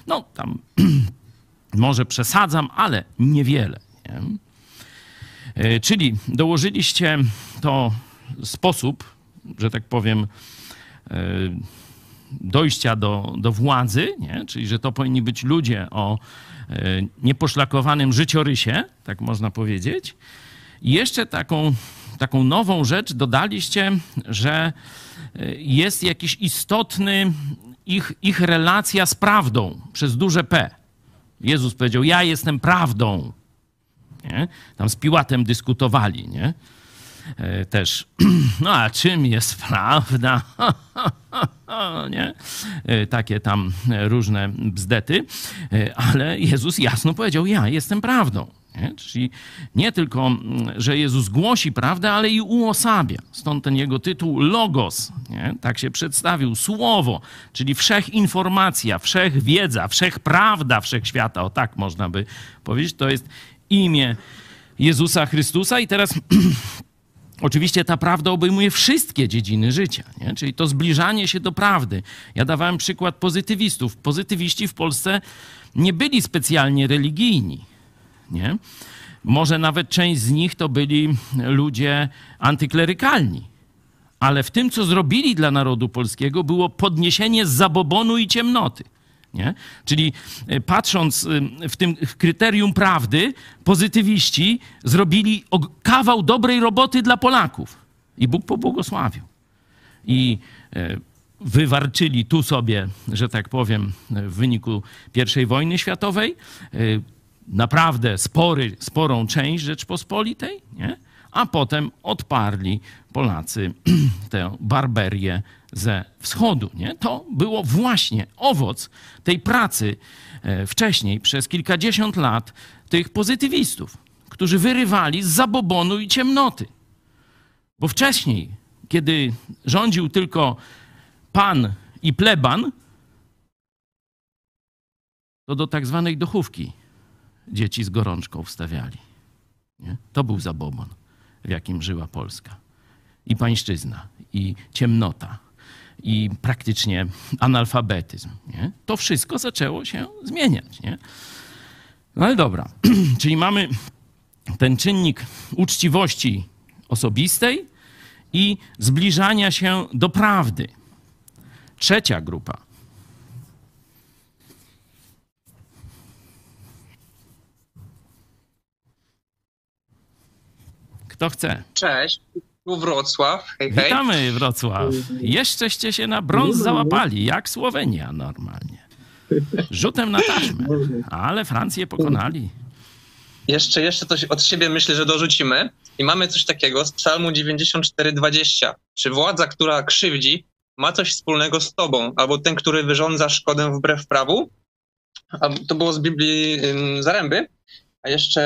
No, tam może przesadzam, ale niewiele. Nie? E, Czyli dołożyliście to sposób, że tak powiem, e, dojścia do, do władzy, nie? czyli że to powinni być ludzie o e, nieposzlakowanym życiorysie, tak można powiedzieć. I jeszcze taką, taką nową rzecz dodaliście, że e, jest jakiś istotny ich, ich relacja z prawdą przez duże P. Jezus powiedział: Ja jestem prawdą. Nie? Tam z Piłatem dyskutowali, nie? E, Też, no a czym jest prawda? nie? E, Takie tam różne bzdety, ale Jezus jasno powiedział: Ja jestem prawdą. Nie? Czyli nie tylko, mm, że Jezus głosi prawdę, ale i uosabia. Stąd ten jego tytuł Logos. Nie? Tak się przedstawił. Słowo, czyli wszechinformacja, wszechwiedza, wszechprawda wszechświata. O tak można by powiedzieć. To jest imię Jezusa Chrystusa. I teraz Oczywiście ta prawda obejmuje wszystkie dziedziny życia, nie? czyli to zbliżanie się do prawdy. Ja dawałem przykład pozytywistów. Pozytywiści w Polsce nie byli specjalnie religijni. Nie? Może nawet część z nich to byli ludzie antyklerykalni. Ale w tym, co zrobili dla narodu polskiego, było podniesienie zabobonu i ciemnoty. Nie? Czyli e, patrząc y, w tym kryterium prawdy, pozytywiści zrobili kawał dobrej roboty dla Polaków. I Bóg pobłogosławił. I e, wywarczyli tu sobie, że tak powiem, w wyniku I wojny światowej e, naprawdę spory, sporą część Rzeczpospolitej, nie? a potem odparli Polacy tę barberię ze wschodu. Nie? To było właśnie owoc tej pracy e, wcześniej przez kilkadziesiąt lat tych pozytywistów, którzy wyrywali z zabobonu i ciemnoty. Bo wcześniej, kiedy rządził tylko pan i pleban, to do tak zwanej dochówki dzieci z gorączką wstawiali. Nie? To był zabobon, w jakim żyła Polska. I pańszczyzna, i ciemnota, i praktycznie analfabetyzm. Nie? To wszystko zaczęło się zmieniać. Nie? No ale dobra, czyli mamy ten czynnik uczciwości osobistej i zbliżania się do prawdy. Trzecia grupa. Kto chce? Cześć, tu Wrocław. Hej, hej. Witamy Wrocław. Jeszczeście się na brąz załapali, jak Słowenia normalnie. Rzutem na taśmę, ale Francję pokonali. Jeszcze, jeszcze coś od siebie myślę, że dorzucimy. I mamy coś takiego z Psalmu 94:20. Czy władza, która krzywdzi, ma coś wspólnego z tobą, albo ten, który wyrządza szkodę wbrew prawu? A to było z Biblii ym, Zaręby. A jeszcze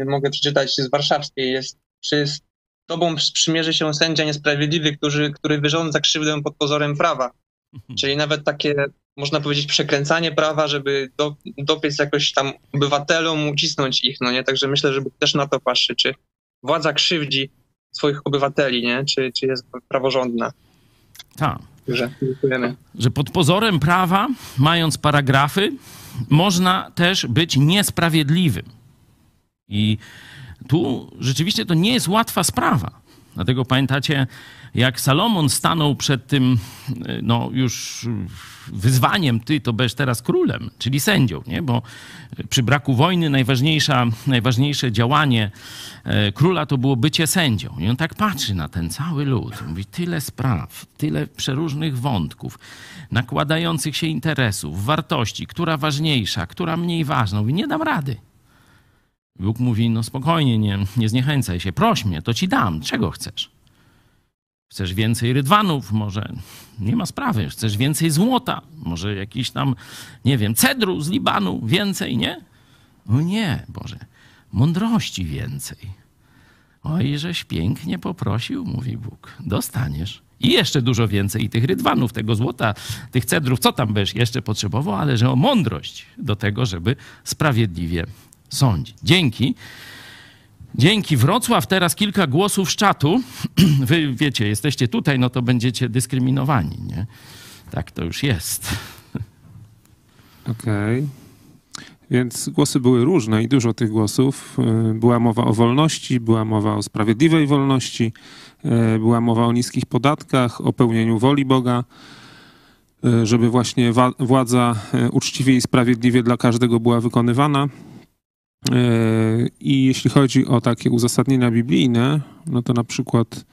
y, mogę przeczytać z warszawskiej, jest, czy z tobą przymierzy się sędzia niesprawiedliwy, który, który wyrządza krzywdę pod pozorem prawa. Czyli nawet takie, można powiedzieć, przekręcanie prawa, żeby do, dopiec jakoś tam obywatelom, ucisnąć ich, no nie? Także myślę, żeby też na to patrzy, czy władza krzywdzi swoich obywateli, nie? Czy, czy jest praworządna. Tak. Dziękujemy. że pod pozorem prawa, mając paragrafy, można też być niesprawiedliwym. I tu rzeczywiście to nie jest łatwa sprawa. Dlatego pamiętacie, jak Salomon stanął przed tym, y, no już wyzwaniem, ty to będziesz teraz królem, czyli sędzią, nie? Bo przy braku wojny najważniejsza, najważniejsze działanie e, króla to było bycie sędzią. I on tak patrzy na ten cały lud. Mówi, tyle spraw, tyle przeróżnych wątków, nakładających się interesów, wartości, która ważniejsza, która mniej ważna. Mówi, nie dam rady. Bóg mówi, no spokojnie, nie, nie zniechęcaj się, proś mnie, to ci dam. Czego chcesz? Chcesz więcej rydwanów? Może nie ma sprawy. Chcesz więcej złota? Może jakiś tam, nie wiem, cedru z Libanu? Więcej, nie? No nie, Boże. Mądrości więcej. Oj, żeś pięknie poprosił, mówi Bóg. Dostaniesz. I jeszcze dużo więcej tych rydwanów, tego złota, tych cedrów, co tam będziesz jeszcze potrzebował, ale że o mądrość do tego, żeby sprawiedliwie sądzić. Dzięki. Dzięki Wrocław, teraz kilka głosów z czatu. Wy wiecie, jesteście tutaj, no to będziecie dyskryminowani, nie? Tak to już jest. Okej. Więc głosy były różne i dużo tych głosów. Y, Była mowa o wolności, była mowa o sprawiedliwej wolności, y, była mowa o niskich podatkach, o pełnieniu woli Boga, y, żeby właśnie władza uczciwie i sprawiedliwie dla każdego była wykonywana. Y, I jeśli chodzi o takie uzasadnienia biblijne, no to na przykład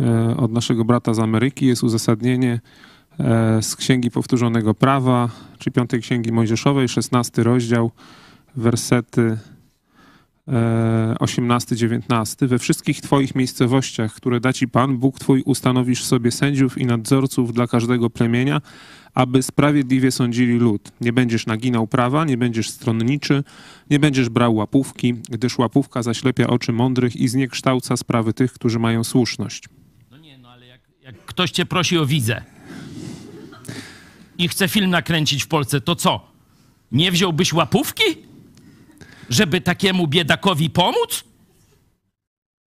y, od naszego brata z Ameryki jest uzasadnienie e, z Księgi Powtórzonego Prawa, czy Piątej Księgi Mojżeszowej, 16 rozdział, wersety e, 18-19. We wszystkich Twoich miejscowościach, które da Ci Pan, Bóg Twój, ustanowisz sobie sędziów i nadzorców dla każdego plemienia, aby sprawiedliwie sądzili lud. Nie będziesz naginał prawa, nie będziesz stronniczy, nie będziesz brał łapówki, gdyż łapówka zaślepia oczy mądrych i zniekształca sprawy tych, którzy mają słuszność. Jak ktoś cię prosi o wizę i chce film nakręcić w Polsce, to co? Nie wziąłbyś łapówki? Żeby takiemu biedakowi pomóc?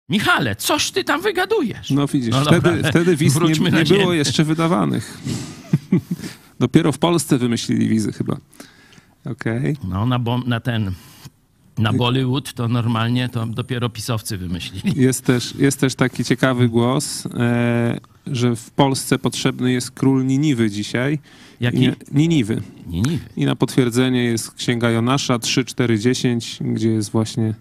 Michale, coś ty tam wygadujesz? No widzisz, No wtedy, wtedy wiz nie, nie było jeszcze wydawanych. Dopiero w Polsce wymyślili wizy chyba. Okej. No, na, na ten, na Bollywood to normalnie to dopiero pisowcy wymyślili. Jest też, jest też taki ciekawy głos, e, że w Polsce potrzebny jest król Niniwy dzisiaj. Jaki? I, Niniwy. Niniwy. I na potwierdzenie jest Księga Jonasza 3, 4, 10, gdzie jest właśnie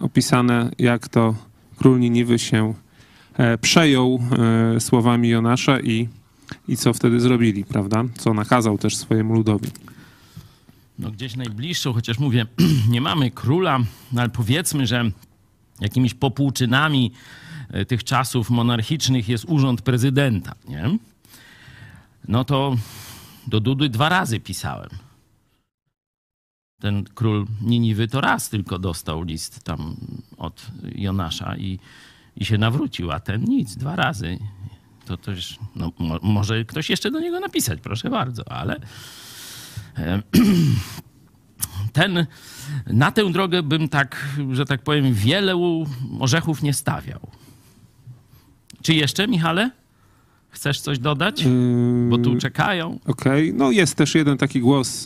opisane, jak to król Niniwy się e, przejął e, słowami Jonasza i, i co wtedy zrobili, prawda? Co nakazał też swojemu ludowi. No gdzieś najbliższą, chociaż mówię, nie mamy króla, no ale powiedzmy, że jakimiś popłuczynami e, tych czasów monarchicznych jest urząd prezydenta, nie? No to do Dudy dwa razy pisałem. Ten król Niniwy to raz tylko dostał list tam od Jonasza i, i się nawrócił, a ten nic, dwa razy. To też, no, mo, może ktoś jeszcze do niego napisać, proszę bardzo, ale ten, na tę drogę bym tak, że tak powiem, wiele orzechów nie stawiał. Czy jeszcze, Michale? Chcesz coś dodać? Bo tu czekają. Okej, no jest też jeden taki głos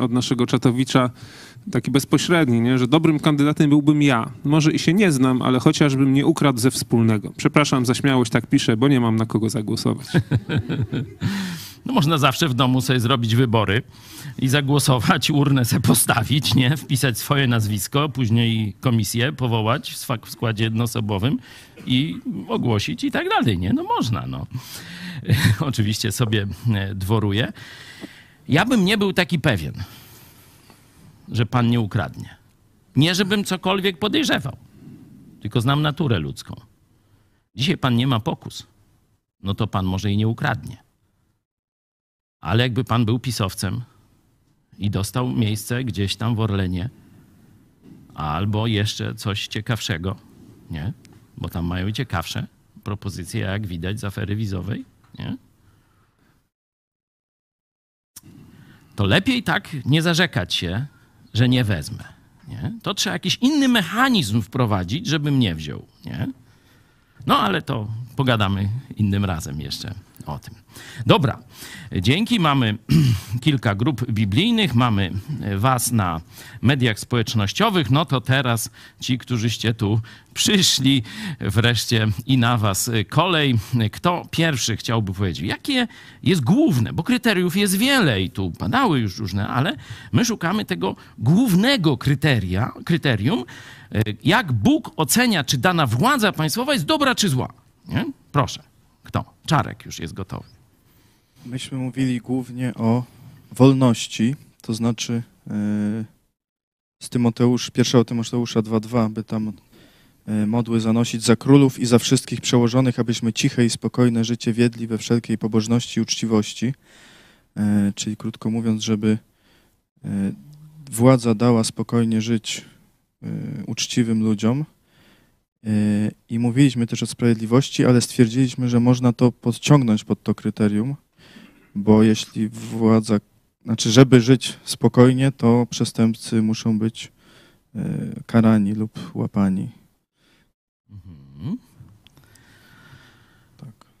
od naszego czatowicza, taki bezpośredni, nie? że dobrym kandydatem byłbym ja. Może i się nie znam, ale chociażbym nie ukradł ze wspólnego. Przepraszam za śmiałość, tak piszę, bo nie mam na kogo zagłosować. No można zawsze w domu sobie zrobić wybory i zagłosować, urnę sobie postawić, nie? Wpisać swoje nazwisko, później komisję powołać w składzie jednoosobowym i ogłosić i tak dalej, nie? No można, no. Oczywiście sobie e, dworuję. Ja bym nie był taki pewien, że pan nie ukradnie. Nie, żebym cokolwiek podejrzewał, tylko znam naturę ludzką. Dzisiaj pan nie ma pokus, no to pan może i nie ukradnie. Ale jakby pan był pisowcem i dostał miejsce gdzieś tam w Orlenie, Albo jeszcze coś ciekawszego, nie? Bo tam mają ciekawsze propozycje, jak widać z afery wizowej, nie? To lepiej tak nie zarzekać się, że nie wezmę. Nie? To trzeba jakiś inny mechanizm wprowadzić, żebym nie wziął. Nie? No ale to pogadamy innym razem jeszcze o tym. Dobra, dzięki. Mamy kilka grup biblijnych, mamy Was na mediach społecznościowych. No to teraz ci, którzyście tu przyszli, wreszcie i na Was kolej. Kto pierwszy chciałby powiedzieć, jakie jest główne, bo kryteriów jest wiele i tu padały już różne, ale my szukamy tego głównego kryteria, kryterium, jak Bóg ocenia, czy dana władza państwowa jest dobra czy zła. Nie? Proszę. Kto? Czarek już jest gotowy. Myśmy mówili głównie o wolności, to znaczy yy, z Tymoteusz, 1 Tymoteusza 2.2, by tam yy, modły zanosić za królów i za wszystkich przełożonych, abyśmy ciche i spokojne życie wiedli we wszelkiej pobożności i uczciwości. Yy, czyli krótko mówiąc, żeby władza dała spokojnie żyć uczciwym ludziom. Yy, I mówiliśmy też o sprawiedliwości, ale stwierdziliśmy, że można to podciągnąć pod to kryterium, bo jeśli władza, znaczy, żeby żyć spokojnie, to przestępcy muszą być yy, karani lub łapani. Mhm.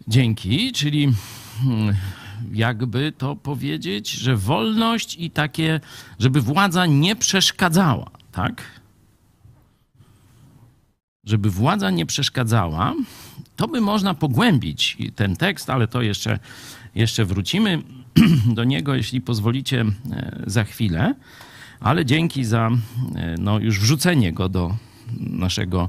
Dzięki, czyli hmm, jakby to powiedzieć, że wolność i takie, żeby władza nie przeszkadzała, tak? Żeby władza nie przeszkadzała, to by można pogłębić ten tekst, ale to jeszcze, jeszcze wrócimy do niego, jeśli pozwolicie, e, za chwilę. Ale dzięki za e, no, już wrzucenie go do naszego,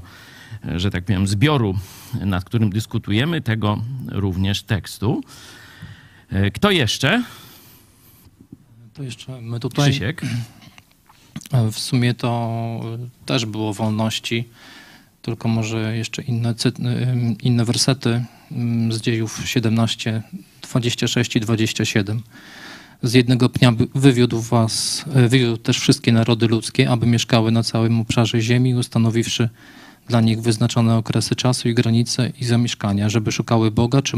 e, że tak powiem, zbioru, nad którym dyskutujemy, tego również tekstu. Kto jeszcze? To jeszcze my tutaj. Krzysiek. W sumie to też było wolności, tylko może jeszcze inne, inne wersety z dziejów 17, 26 i 27. Z jednego pnia wywiódł was, y, wywiódł też wszystkie narody ludzkie, aby mieszkały na całym obszarze ziemi, ustanowiwszy dla nich wyznaczone okresy czasu i granice i zamieszkania, żeby szukały Boga, czy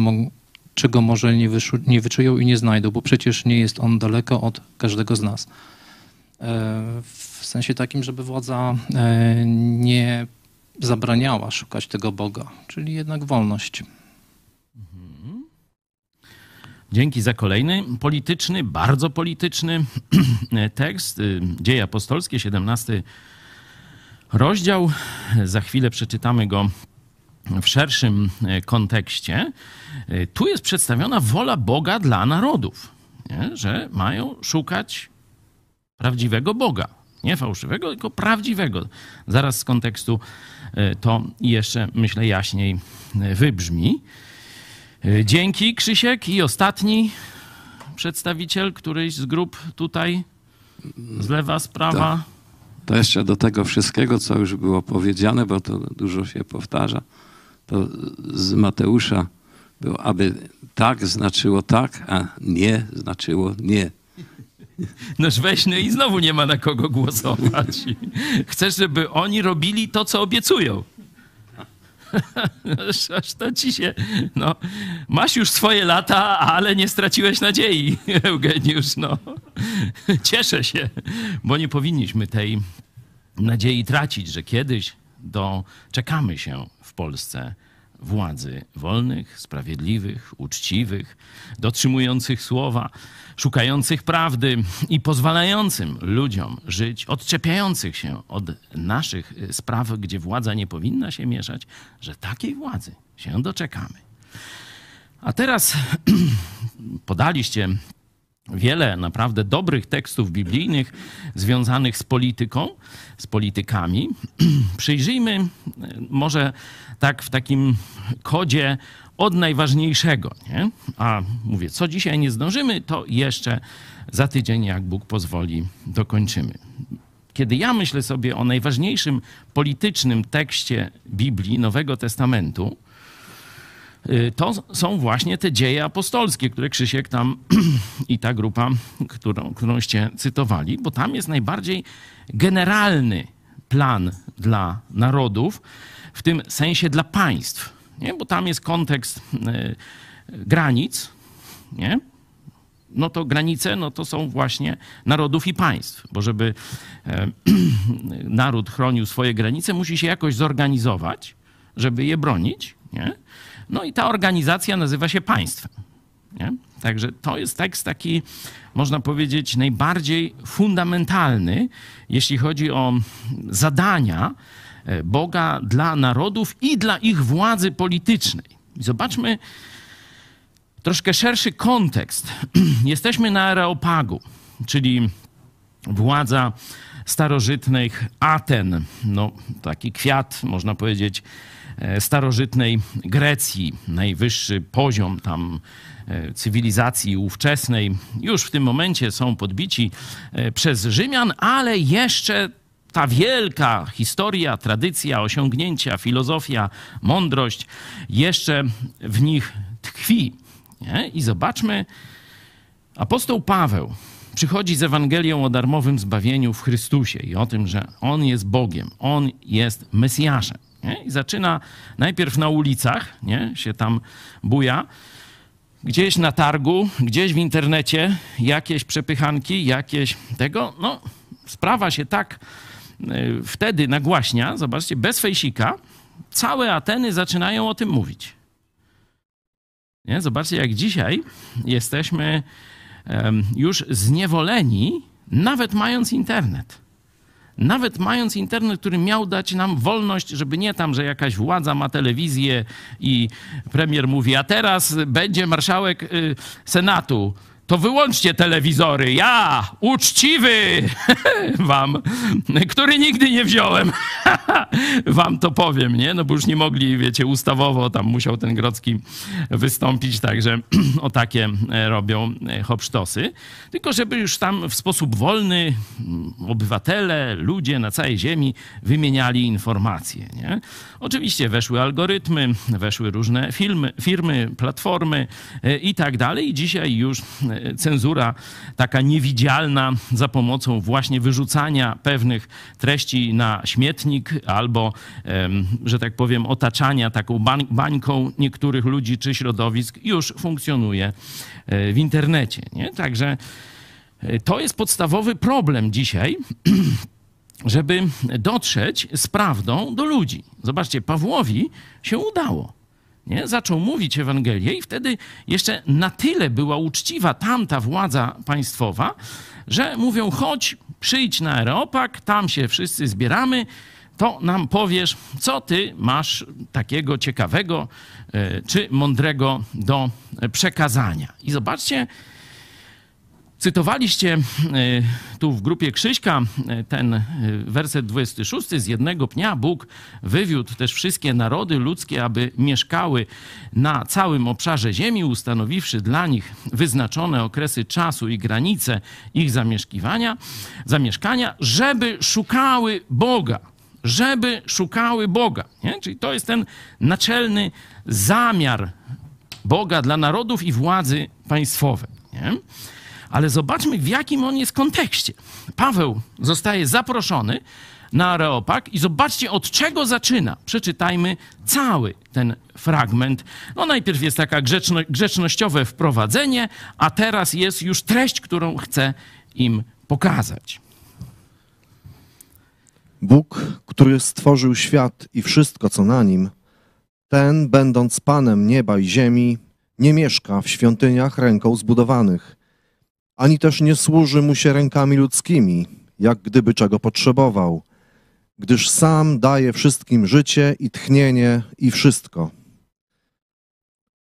czego może nie, wyszu- nie wyczują i nie znajdą, bo przecież nie jest On daleko od każdego z nas. E, W sensie takim, żeby władza e, nie zabraniała szukać tego Boga, czyli jednak wolność. Dzięki za kolejny polityczny, bardzo polityczny tekst. y, Dzieje apostolskie, 17 rozdział. Za chwilę przeczytamy go w szerszym e, kontekście. Y, Tu jest przedstawiona wola Boga dla narodów, nie? że mają szukać prawdziwego Boga. Nie fałszywego, tylko prawdziwego. Zaraz z kontekstu to jeszcze, myślę, jaśniej e, wybrzmi. E, Dzięki, Krzysiek. I ostatni przedstawiciel którejś z grup tutaj, z lewa, z prawa. To jeszcze do tego wszystkiego, co już było powiedziane, bo to dużo się powtarza, to z Mateusza było, aby tak znaczyło tak, a nie znaczyło nie. Noż weź, no i znowu nie ma na kogo głosować. Chcesz, żeby oni robili to, co obiecują. Aż- to ci się. No, masz już swoje lata, ale nie straciłeś nadziei, Eugeniusz. No. Cieszę się, bo nie powinniśmy tej nadziei tracić, że kiedyś doczekamy się w Polsce władzy wolnych, sprawiedliwych, uczciwych, dotrzymujących słowa, szukających prawdy i pozwalającym ludziom żyć, odczepiających się od naszych y, spraw, gdzie władza nie powinna się mieszać, że takiej władzy się doczekamy. A teraz podaliście wiele naprawdę dobrych tekstów biblijnych związanych z polityką, z politykami. Przyjrzyjmy e, może tak w takim kodzie od najważniejszego, nie? A mówię, co dzisiaj nie zdążymy, to jeszcze za tydzień, jak Bóg pozwoli, dokończymy. Kiedy ja myślę sobie o najważniejszym politycznym tekście Biblii, Nowego Testamentu, to są właśnie te dzieje apostolskie, które Krzysiek tam i ta grupa, którą, którąście cytowali, bo tam jest najbardziej generalny plan dla narodów, w tym sensie dla państw, nie? bo tam jest kontekst e, granic, nie? no to granice no to są właśnie narodów i państw, bo żeby e, naród chronił swoje granice, musi się jakoś zorganizować, żeby je bronić. Nie? No i ta organizacja nazywa się państwem. Nie? Także to jest tekst taki, można powiedzieć, najbardziej fundamentalny, jeśli chodzi o zadania e, Boga dla narodów i dla ich władzy politycznej. Zobaczmy troszkę szerszy kontekst. Jesteśmy na Areopagu, czyli władza starożytnych Aten, no, taki kwiat, można powiedzieć, starożytnej Grecji, najwyższy poziom tam e, cywilizacji ówczesnej. Już w tym momencie są podbici e, przez Rzymian, ale jeszcze ta wielka historia, tradycja, osiągnięcia, filozofia, mądrość jeszcze w nich tkwi. Nie? I zobaczmy, apostoł Paweł przychodzi z Ewangelią o darmowym zbawieniu w Chrystusie i o tym, że On jest Bogiem, On jest Mesjaszem. Nie? I zaczyna najpierw na ulicach, nie? się tam buja, gdzieś na targu, gdzieś w internecie, jakieś przepychanki, jakieś tego. No, sprawa się tak y, wtedy nagłaśnia, zobaczcie, bez fejsika, całe Ateny zaczynają o tym mówić. Nie? Zobaczcie, jak dzisiaj jesteśmy już zniewoleni, nawet mając internet. Nawet mając internet, który miał dać nam wolność, żeby nie tam, że jakaś władza ma telewizję i premier mówi, a teraz będzie marszałek y, Senatu to wyłączcie telewizory. Ja, uczciwy wam, który nigdy nie wziąłem, wam to powiem, nie? No bo już nie mogli, wiecie, ustawowo tam musiał ten Grodzki wystąpić, także o takie e, robią e, hopsztosy. Tylko żeby już tam w sposób wolny mm, obywatele, ludzie na całej ziemi wymieniali informacje, nie? Oczywiście weszły algorytmy, weszły różne filmy, firmy, platformy e, i tak dalej i dzisiaj już cenzura taka niewidzialna za pomocą właśnie wyrzucania pewnych treści na śmietnik albo, że tak powiem, otaczania taką bańką niektórych ludzi czy środowisk już funkcjonuje e, w internecie. Nie? Także e, to jest podstawowy problem dzisiaj. żeby dotrzeć z prawdą do ludzi. Zobaczcie, Pawłowi się udało nie? zaczął mówić Ewangelię i wtedy jeszcze na tyle była uczciwa tamta władza państwowa, że mówią, chodź, przyjdź na Areopag, tam się wszyscy zbieramy, to nam powiesz, co ty masz takiego ciekawego e, czy mądrego do przekazania. I zobaczcie, Cytowaliście e, tu w grupie Krzyśka e, ten e, werset 26. Z jednego pnia Bóg wywiódł też wszystkie narody ludzkie, aby mieszkały na całym obszarze ziemi, ustanowiwszy dla nich wyznaczone okresy czasu i granice ich zamieszkiwania, zamieszkania, żeby szukały Boga. Żeby szukały Boga. Nie? Czyli to jest ten naczelny zamiar Boga dla narodów i władzy państwowej. Nie? Ale zobaczmy, w jakim on jest kontekście. Paweł zostaje zaproszony na Areopag i zobaczcie, od czego zaczyna. Przeczytajmy cały ten fragment. No najpierw jest taka grzeczno, grzecznościowe wprowadzenie, a teraz jest już treść, którą chcę im pokazać. Bóg, który stworzył świat i wszystko, co na nim, ten, będąc Panem nieba i ziemi, nie mieszka w świątyniach ręką zbudowanych, ani też nie służy mu się rękami ludzkimi, jak gdyby czego potrzebował, gdyż sam daje wszystkim życie i tchnienie i wszystko.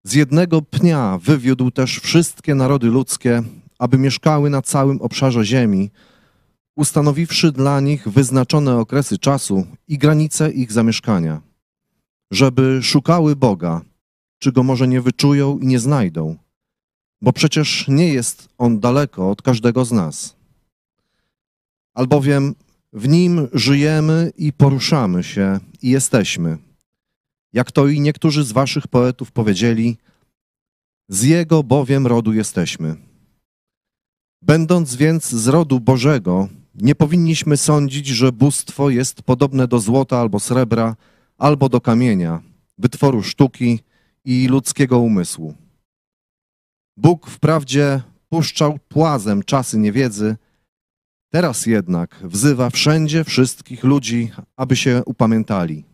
Z jednego pnia wywiódł też wszystkie narody ludzkie, aby mieszkały na całym obszarze ziemi, ustanowiwszy dla nich wyznaczone okresy czasu i granice ich zamieszkania, żeby szukały Boga, czy go może nie wyczują i nie znajdą bo przecież nie jest On daleko od każdego z nas. Albowiem w Nim żyjemy i poruszamy się i jesteśmy. Jak to i niektórzy z waszych poetów powiedzieli, z Jego bowiem rodu jesteśmy. Będąc więc z rodu Bożego, Nie powinniśmy sądzić, że bóstwo jest podobne do złota albo srebra, albo do kamienia, wytworu sztuki i ludzkiego umysłu. Bóg wprawdzie puszczał płazem czasy niewiedzy, teraz jednak wzywa wszędzie wszystkich ludzi, aby się upamiętali,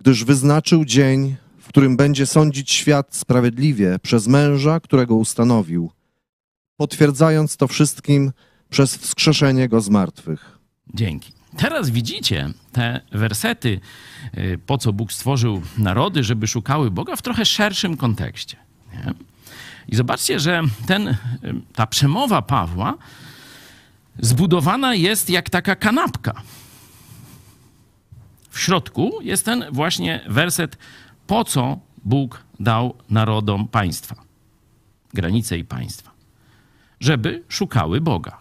gdyż wyznaczył dzień, w którym będzie sądzić świat sprawiedliwie przez męża, którego ustanowił, potwierdzając to wszystkim przez wskrzeszenie go z martwych. Dzięki. Teraz widzicie te wersety, y, po co Bóg stworzył narody, żeby szukały Boga w trochę szerszym kontekście. Nie? I zobaczcie, że ten, y, ta przemowa Pawła zbudowana jest jak taka kanapka. W środku jest ten właśnie werset, po co Bóg dał narodom państwa, granice i państwa. Żeby szukały Boga.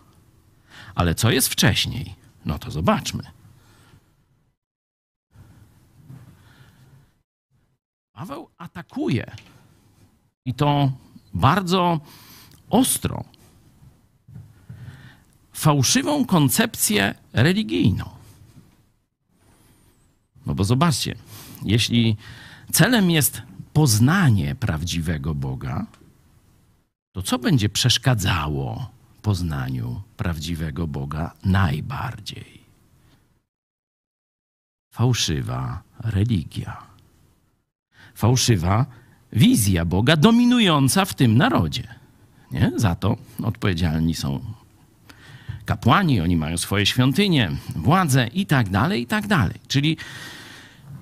Ale co jest wcześniej? No to zobaczmy. Paweł atakuje i to bardzo ostro fałszywą koncepcję religijną. No bo zobaczcie, jeśli celem jest poznanie prawdziwego Boga, to co będzie przeszkadzało poznaniu prawdziwego Boga najbardziej? Fałszywa religia. Fałszywa wizja Boga dominująca w tym narodzie. Nie? Za to odpowiedzialni są kapłani, oni mają swoje świątynie, władze i tak dalej, i tak dalej. Czyli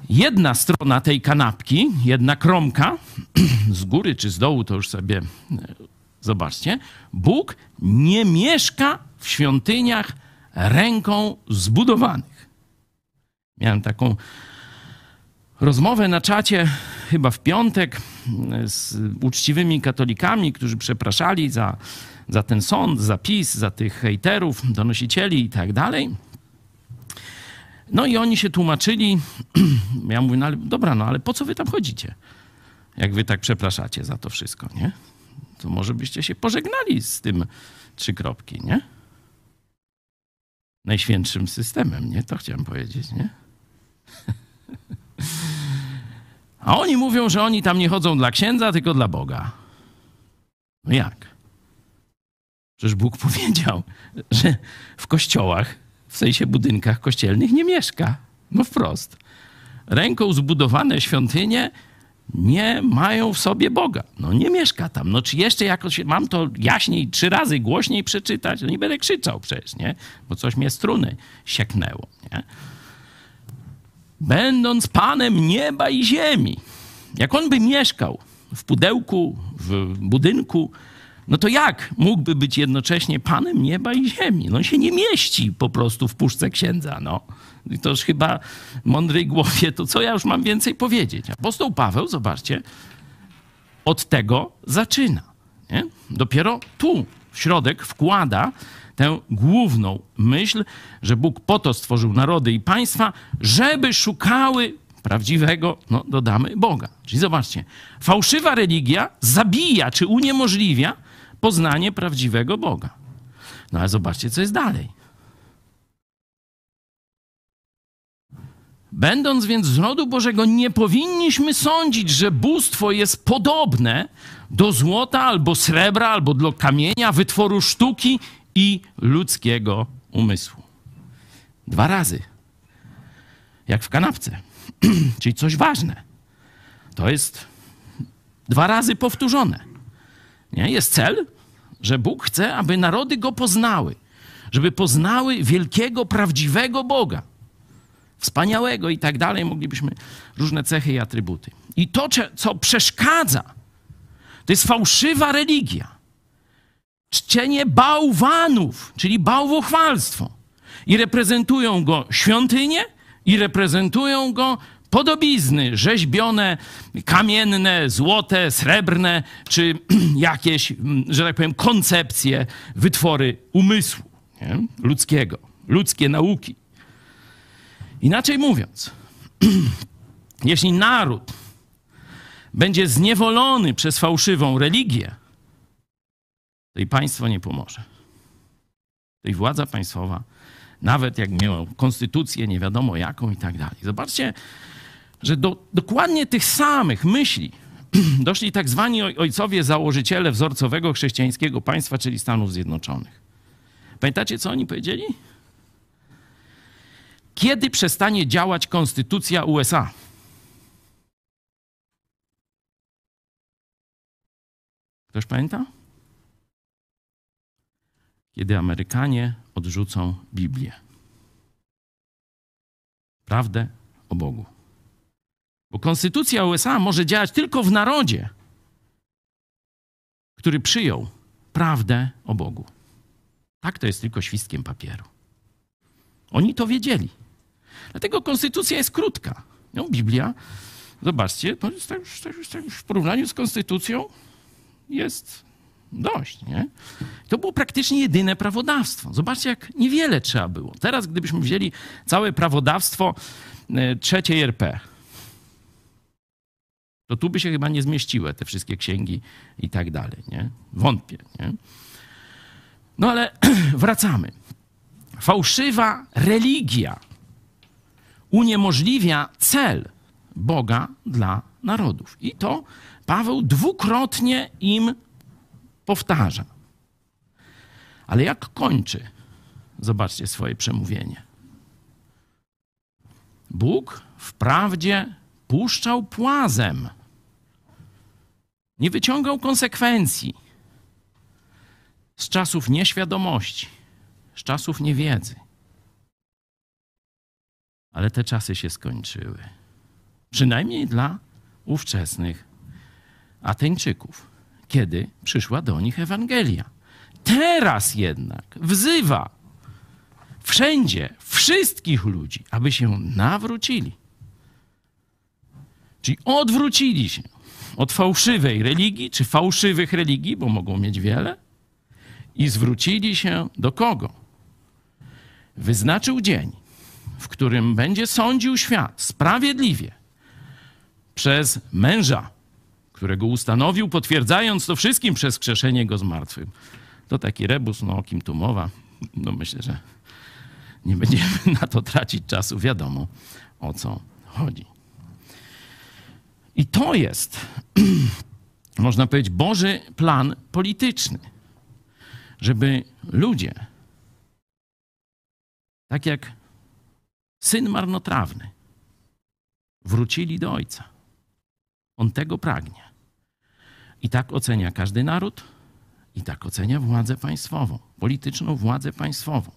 jedna strona tej kanapki, jedna kromka, z góry czy z dołu, to już sobie zobaczcie, Bóg nie mieszka w świątyniach ręką zbudowanych. Miałem taką rozmowę na czacie chyba w piątek z uczciwymi katolikami, którzy przepraszali za, za ten sąd, za PiS, za tych hejterów, donosicieli i tak dalej. No i oni się tłumaczyli. Ja mówię, no ale dobra, no ale po co wy tam chodzicie? Jak wy tak przepraszacie za to wszystko, nie? To może byście się pożegnali z tym trzy kropki, nie? Najświętszym systemem, nie? To chciałem powiedzieć, nie? A oni mówią, że oni tam nie chodzą dla księdza, tylko dla Boga. No jak? Przecież Bóg powiedział, że w kościołach, w sensie budynkach kościelnych, nie mieszka. No wprost. Ręką zbudowane świątynie nie mają w sobie Boga. No nie mieszka tam. No czy jeszcze jakoś mam to jaśniej, trzy razy głośniej przeczytać? No nie będę krzyczał przecież, nie? Bo coś mnie struny sieknęło, nie? Będąc Panem nieba i ziemi. Jak on by mieszkał w pudełku, w budynku, no to jak mógłby być jednocześnie Panem nieba i ziemi? No on się nie mieści po prostu w puszce księdza, no. I to już chyba mądrej głowie, to co ja już mam więcej powiedzieć? Apostoł Paweł, zobaczcie, od tego zaczyna. Nie? Dopiero tu, w środek, wkłada tę główną myśl, że Bóg po to stworzył narody i państwa, żeby szukały prawdziwego, no dodamy, Boga. Czyli zobaczcie, fałszywa religia zabija czy uniemożliwia poznanie prawdziwego Boga. No ale zobaczcie, co jest dalej. Będąc więc z rodu Bożego, nie powinniśmy sądzić, że bóstwo jest podobne do złota albo srebra, albo do kamienia, wytworu sztuki i ludzkiego umysłu. Dwa razy. Jak w kanapce. Czyli coś ważne. To jest dwa razy powtórzone. Nie? Jest cel, że Bóg chce, aby narody go poznały. Żeby poznały wielkiego, prawdziwego Boga. Wspaniałego i tak dalej. Moglibyśmy różne cechy i atrybuty. I to, co przeszkadza, to jest fałszywa religia czczenie bałwanów, czyli bałwochwalstwo. I reprezentują go świątynie, i reprezentują go podobizny rzeźbione, kamienne, złote, srebrne, czy jakieś, że tak powiem, koncepcje, wytwory umysłu nie? ludzkiego, ludzkie nauki. Inaczej mówiąc, jeśli naród będzie zniewolony przez fałszywą religię, to i państwo nie pomoże. To i władza państwowa Nawet jak miał konstytucję, nie wiadomo jaką i tak dalej. Zobaczcie, że do dokładnie tych samych myśli doszli tak zwani ojcowie założyciele wzorcowego chrześcijańskiego państwa, czyli Stanów Zjednoczonych. Pamiętacie, co oni powiedzieli? Kiedy przestanie działać konstytucja USA? Ktoś pamięta? Kiedy Amerykanie odrzucą Biblię. Prawdę o Bogu. Bo konstytucja USA może działać tylko w narodzie, który przyjął prawdę o Bogu. Tak to jest tylko świstkiem papieru. Oni to wiedzieli. Dlatego konstytucja jest krótka. No, Biblia, zobaczcie, to jest tak, tak, tak już w porównaniu z konstytucją jest dość, nie? To było praktycznie jedyne prawodawstwo. Zobaczcie, jak niewiele trzeba było. Teraz, gdybyśmy wzięli całe prawodawstwo e, trzeciej RP, to tu by się chyba nie zmieściły te wszystkie księgi i tak dalej, nie? Wątpię, nie? No ale wracamy. Fałszywa religia uniemożliwia cel Boga dla narodów. I to Paweł dwukrotnie im powtarza. Ale jak kończy? Zobaczcie swoje przemówienie. Bóg wprawdzie puszczał płazem, nie wyciągał konsekwencji z czasów nieświadomości, z czasów niewiedzy. Ale te czasy się skończyły. Przynajmniej dla ówczesnych Ateńczyków, kiedy przyszła do nich Ewangelia. Teraz jednak wzywa wszędzie wszystkich ludzi, aby się nawrócili. Czyli odwrócili się od fałszywej religii, czy fałszywych religii, bo mogą mieć wiele, i zwrócili się do kogo? Wyznaczył dzień, w którym będzie sądził świat sprawiedliwie przez męża, którego ustanowił, potwierdzając to wszystkim przez krzeszenie go z. To taki rebus, no o kim tu mowa. No myślę, że nie będziemy na to tracić czasu. Wiadomo, o co chodzi. I to jest, można powiedzieć, Boży plan polityczny, żeby ludzie, tak jak syn marnotrawny, wrócili do Ojca. On tego pragnie. I tak ocenia każdy naród, i tak ocenia władzę państwową, polityczną władzę państwową.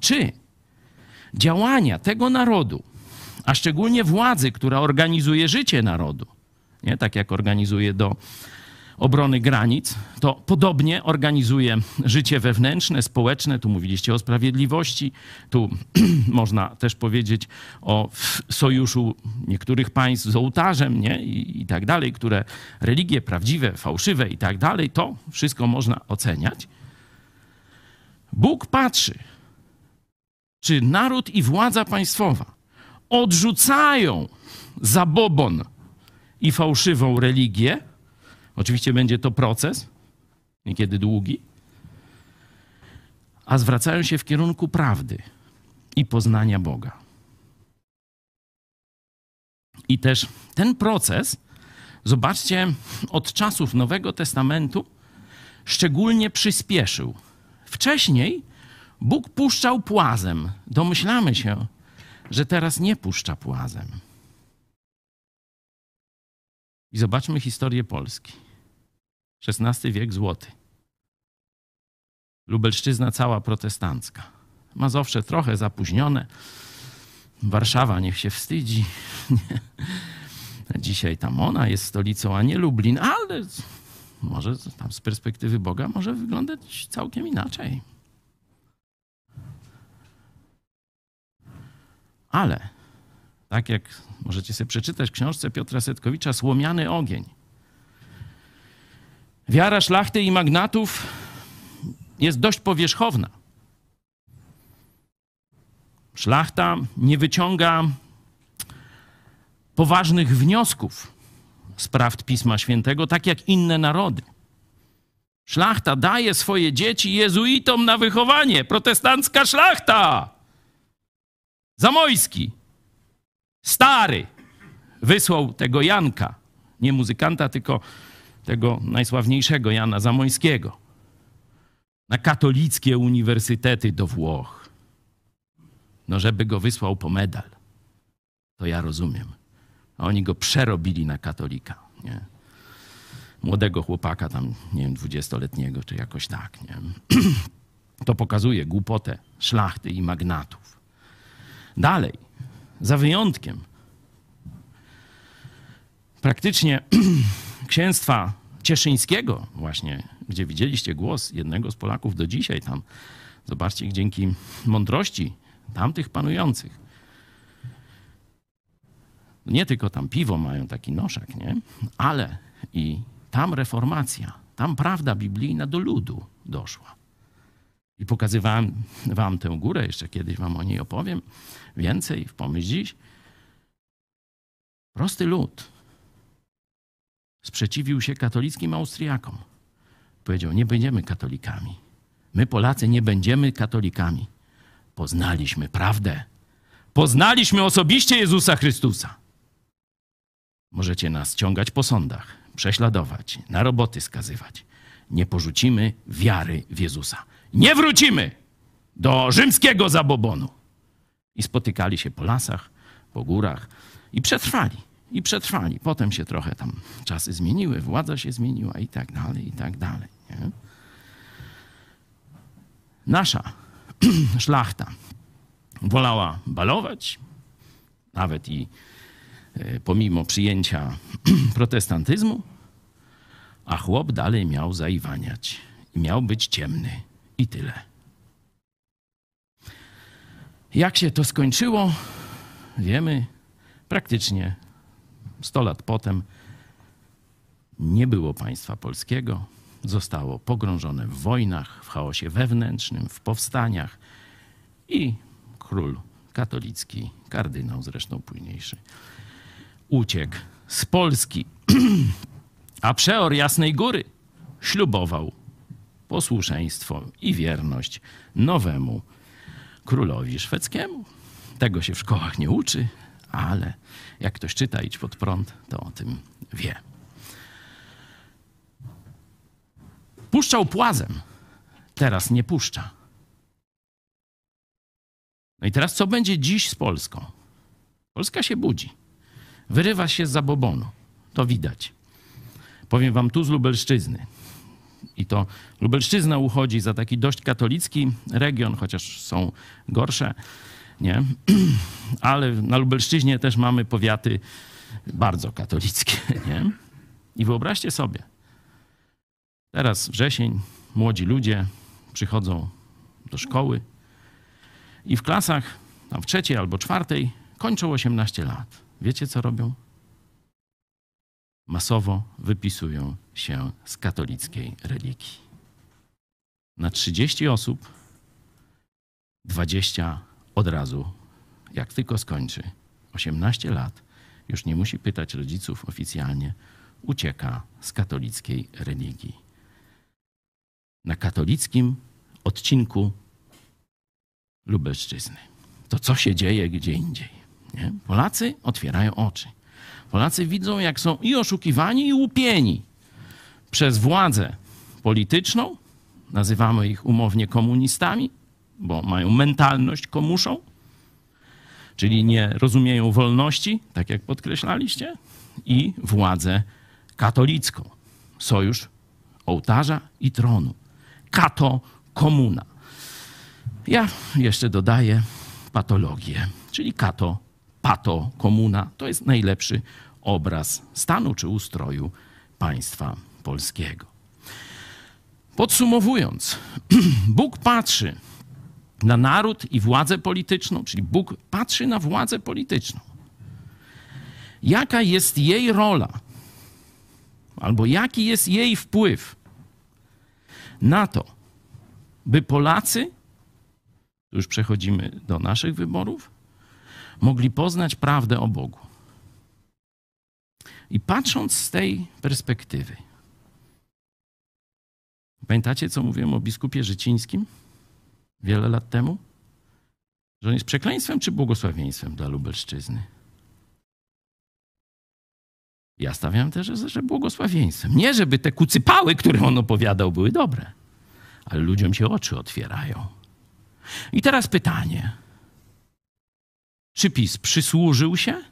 Czy działania tego narodu, a szczególnie władzy, która organizuje życie narodu, nie? tak jak organizuje do obrony granic, to podobnie organizuje życie wewnętrzne, społeczne. Tu mówiliście o sprawiedliwości, tu można też powiedzieć o sojuszu niektórych państw z ołtarzem nie? I, i tak dalej, które religie prawdziwe, fałszywe i tak dalej, to wszystko można oceniać. Bóg patrzy, czy naród i władza państwowa odrzucają zabobon i fałszywą religię, Oczywiście będzie to proces, niekiedy długi, a zwracają się w kierunku prawdy i poznania Boga. I też ten proces, zobaczcie, od czasów Nowego Testamentu szczególnie przyspieszył. Wcześniej Bóg puszczał płazem. Domyślamy się, że teraz nie puszcza płazem. I zobaczmy historię Polski. XVI wiek złoty. Lubelszczyzna cała protestancka. Mazowsze trochę zapóźnione. Warszawa niech się wstydzi. Dzisiaj tam ona jest stolicą, a nie Lublin, ale może tam z perspektywy Boga może wyglądać całkiem inaczej. Ale tak jak możecie sobie przeczytać w książce Piotra Setkowicza Słomiany ogień. Wiara szlachty i magnatów jest dość powierzchowna. Szlachta nie wyciąga poważnych wniosków z prawd Pisma Świętego, tak jak inne narody. Szlachta daje swoje dzieci jezuitom na wychowanie. Protestancka szlachta! Zamojski, stary, wysłał tego Janka, nie muzykanta, tylko tego najsławniejszego Jana Zamojskiego, na katolickie uniwersytety do Włoch. No, żeby go wysłał po medal. To ja rozumiem. A oni go przerobili na katolika. Nie? Młodego chłopaka, tam, nie wiem, dwudziestoletniego, czy jakoś tak. Nie? To pokazuje głupotę szlachty i magnatów. Dalej, za wyjątkiem praktycznie księstwa cieszyńskiego właśnie, gdzie widzieliście głos jednego z Polaków do dzisiaj tam, zobaczcie, dzięki mądrości tamtych panujących, nie tylko tam piwo mają taki noszek, nie? Ale i tam reformacja, tam prawda biblijna do ludu doszła. I pokazywałem wam tę górę, jeszcze kiedyś wam o niej opowiem więcej w pomyśl dziś. Prosty lud sprzeciwił się katolickim Austriakom. Powiedział: Nie będziemy katolikami. My, Polacy, nie będziemy katolikami. Poznaliśmy prawdę. Poznaliśmy osobiście Jezusa Chrystusa. Możecie nas ciągać po sądach, prześladować, na roboty skazywać. Nie porzucimy wiary w Jezusa. Nie wrócimy do rzymskiego zabobonu. I spotykali się po lasach, po górach i przetrwali. I przetrwali. Potem się trochę tam czasy zmieniły, władza się zmieniła i tak dalej, i tak dalej. Nie? Nasza szlachta wolała balować, nawet i e, pomimo przyjęcia protestantyzmu, a chłop dalej miał zaiwaniać i miał być ciemny i tyle. Jak się to skończyło, wiemy praktycznie 100 lat potem. Nie było państwa polskiego, zostało pogrążone w wojnach, w chaosie wewnętrznym, w powstaniach i król katolicki, kardynał zresztą późniejszy, uciekł z Polski, a przeor Jasnej Góry ślubował posłuszeństwo i wierność nowemu królowi szwedzkiemu. Tego się w szkołach nie uczy, ale jak ktoś czyta Idź pod prąd, to o tym wie. Puszczał płazem, teraz nie puszcza. No i teraz co będzie dziś z Polską? Polska się budzi. Wyrywa się z zabobonu. To widać. Powiem wam tu z Lubelszczyzny. I to Lubelszczyzna uchodzi za taki dość katolicki region, chociaż są gorsze, nie? Ale na Lubelszczyźnie też mamy powiaty bardzo katolickie, nie? I wyobraźcie sobie, teraz wrzesień, młodzi ludzie przychodzą do szkoły i w klasach, tam w trzeciej albo czwartej, kończą 18 lat. Wiecie, co robią? Masowo wypisują się z katolickiej religii. Na 30 osób 20 od razu, jak tylko skończy 18 lat, już nie musi pytać rodziców oficjalnie, ucieka z katolickiej religii. Na katolickim odcinku Lubelszczyzny. To co się dzieje gdzie indziej. Nie? Polacy otwierają oczy. Polacy widzą, jak są i oszukiwani, i łupieni przez władzę polityczną. Nazywamy ich umownie komunistami, bo mają mentalność komuszą, czyli nie rozumieją wolności, tak jak podkreślaliście, i władzę katolicką. Sojusz ołtarza i tronu. Kato komuna. Ja jeszcze dodaję patologię, czyli kato, pato komuna. To jest najlepszy obraz stanu czy ustroju państwa polskiego. Podsumowując, Bóg patrzy na naród i władzę polityczną, czyli Bóg patrzy na władzę polityczną. Jaka jest jej rola, albo jaki jest jej wpływ na to, by Polacy, już przechodzimy do naszych wyborów, mogli poznać prawdę o Bogu. I patrząc z tej perspektywy, pamiętacie, co mówiłem o biskupie Życińskim? Wiele lat temu, Że on jest przekleństwem czy błogosławieństwem dla Lubelszczyzny? Ja stawiam też, że- że błogosławieństwem. Nie, żeby te kucypały, które on opowiadał, były dobre, ale ludziom się oczy otwierają. I teraz pytanie. Czy PiS przysłużył się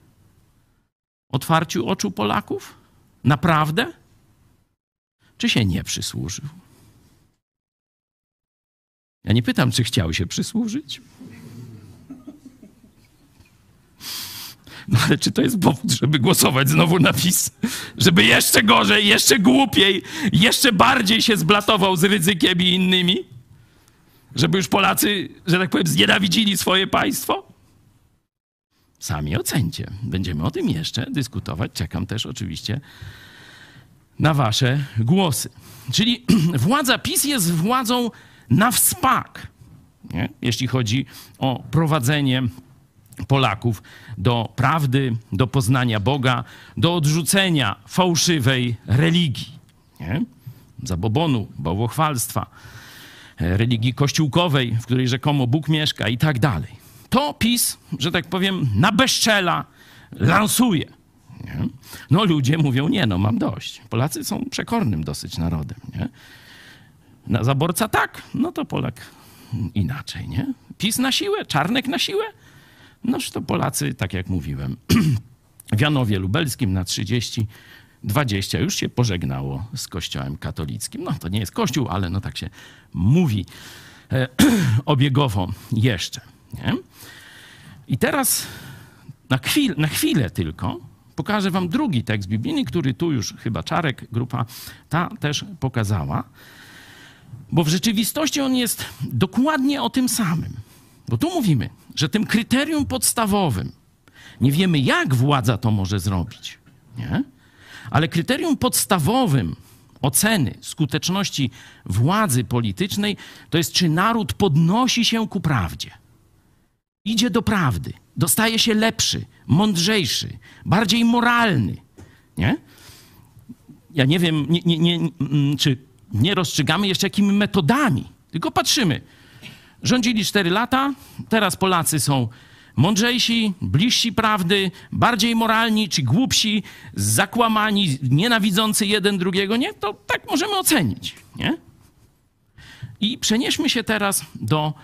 otwarciu oczu Polaków? Naprawdę? Czy się nie przysłużył? Ja nie pytam, czy chciał się przysłużyć. No ale czy to jest powód, żeby głosować znowu na PiS? Żeby jeszcze gorzej, jeszcze głupiej, jeszcze bardziej się zblatował z ryzykiem i innymi? Żeby już Polacy, że tak powiem, znienawidzili swoje państwo? Sami ocencie. Będziemy o tym jeszcze dyskutować. Czekam też oczywiście na wasze głosy. Czyli władza PiS jest władzą na wspak, nie? jeśli chodzi o prowadzenie Polaków do prawdy, do poznania Boga, do odrzucenia fałszywej religii, nie? zabobonu, bałwochwalstwa, e, religii kościółkowej, w której rzekomo Bóg mieszka i tak dalej. To PiS, że tak powiem, na bezczela lansuje. Nie? No ludzie mówią, nie no, mam dość. Polacy są przekornym dosyć narodem. Nie? Na zaborca tak, no to Polak inaczej, nie? PiS na siłę, Czarnek na siłę? Noż to Polacy, tak jak mówiłem, w Janowie Lubelskim na 30, 20 już się pożegnało z kościołem katolickim. No to nie jest kościół, ale no tak się mówi e, obiegowo jeszcze. Nie? I teraz na, chwil, na chwilę tylko pokażę wam drugi tekst biblijny, który tu już chyba Czarek, grupa ta też pokazała. Bo w rzeczywistości on jest dokładnie o tym samym. Bo tu mówimy, że tym kryterium podstawowym, nie wiemy jak władza to może zrobić, nie? ale kryterium podstawowym oceny skuteczności władzy politycznej to jest, czy naród podnosi się ku prawdzie. Idzie do prawdy, dostaje się lepszy, mądrzejszy, bardziej moralny. Nie? Ja nie wiem, nie, nie, nie, mm, czy nie rozstrzygamy jeszcze jakimi metodami, tylko patrzymy. Rządzili 4 lata, teraz Polacy są mądrzejsi, bliżsi prawdy, bardziej moralni czy głupsi, zakłamani, nienawidzący jeden drugiego. Nie, to tak możemy ocenić. Nie? I przenieśmy się teraz do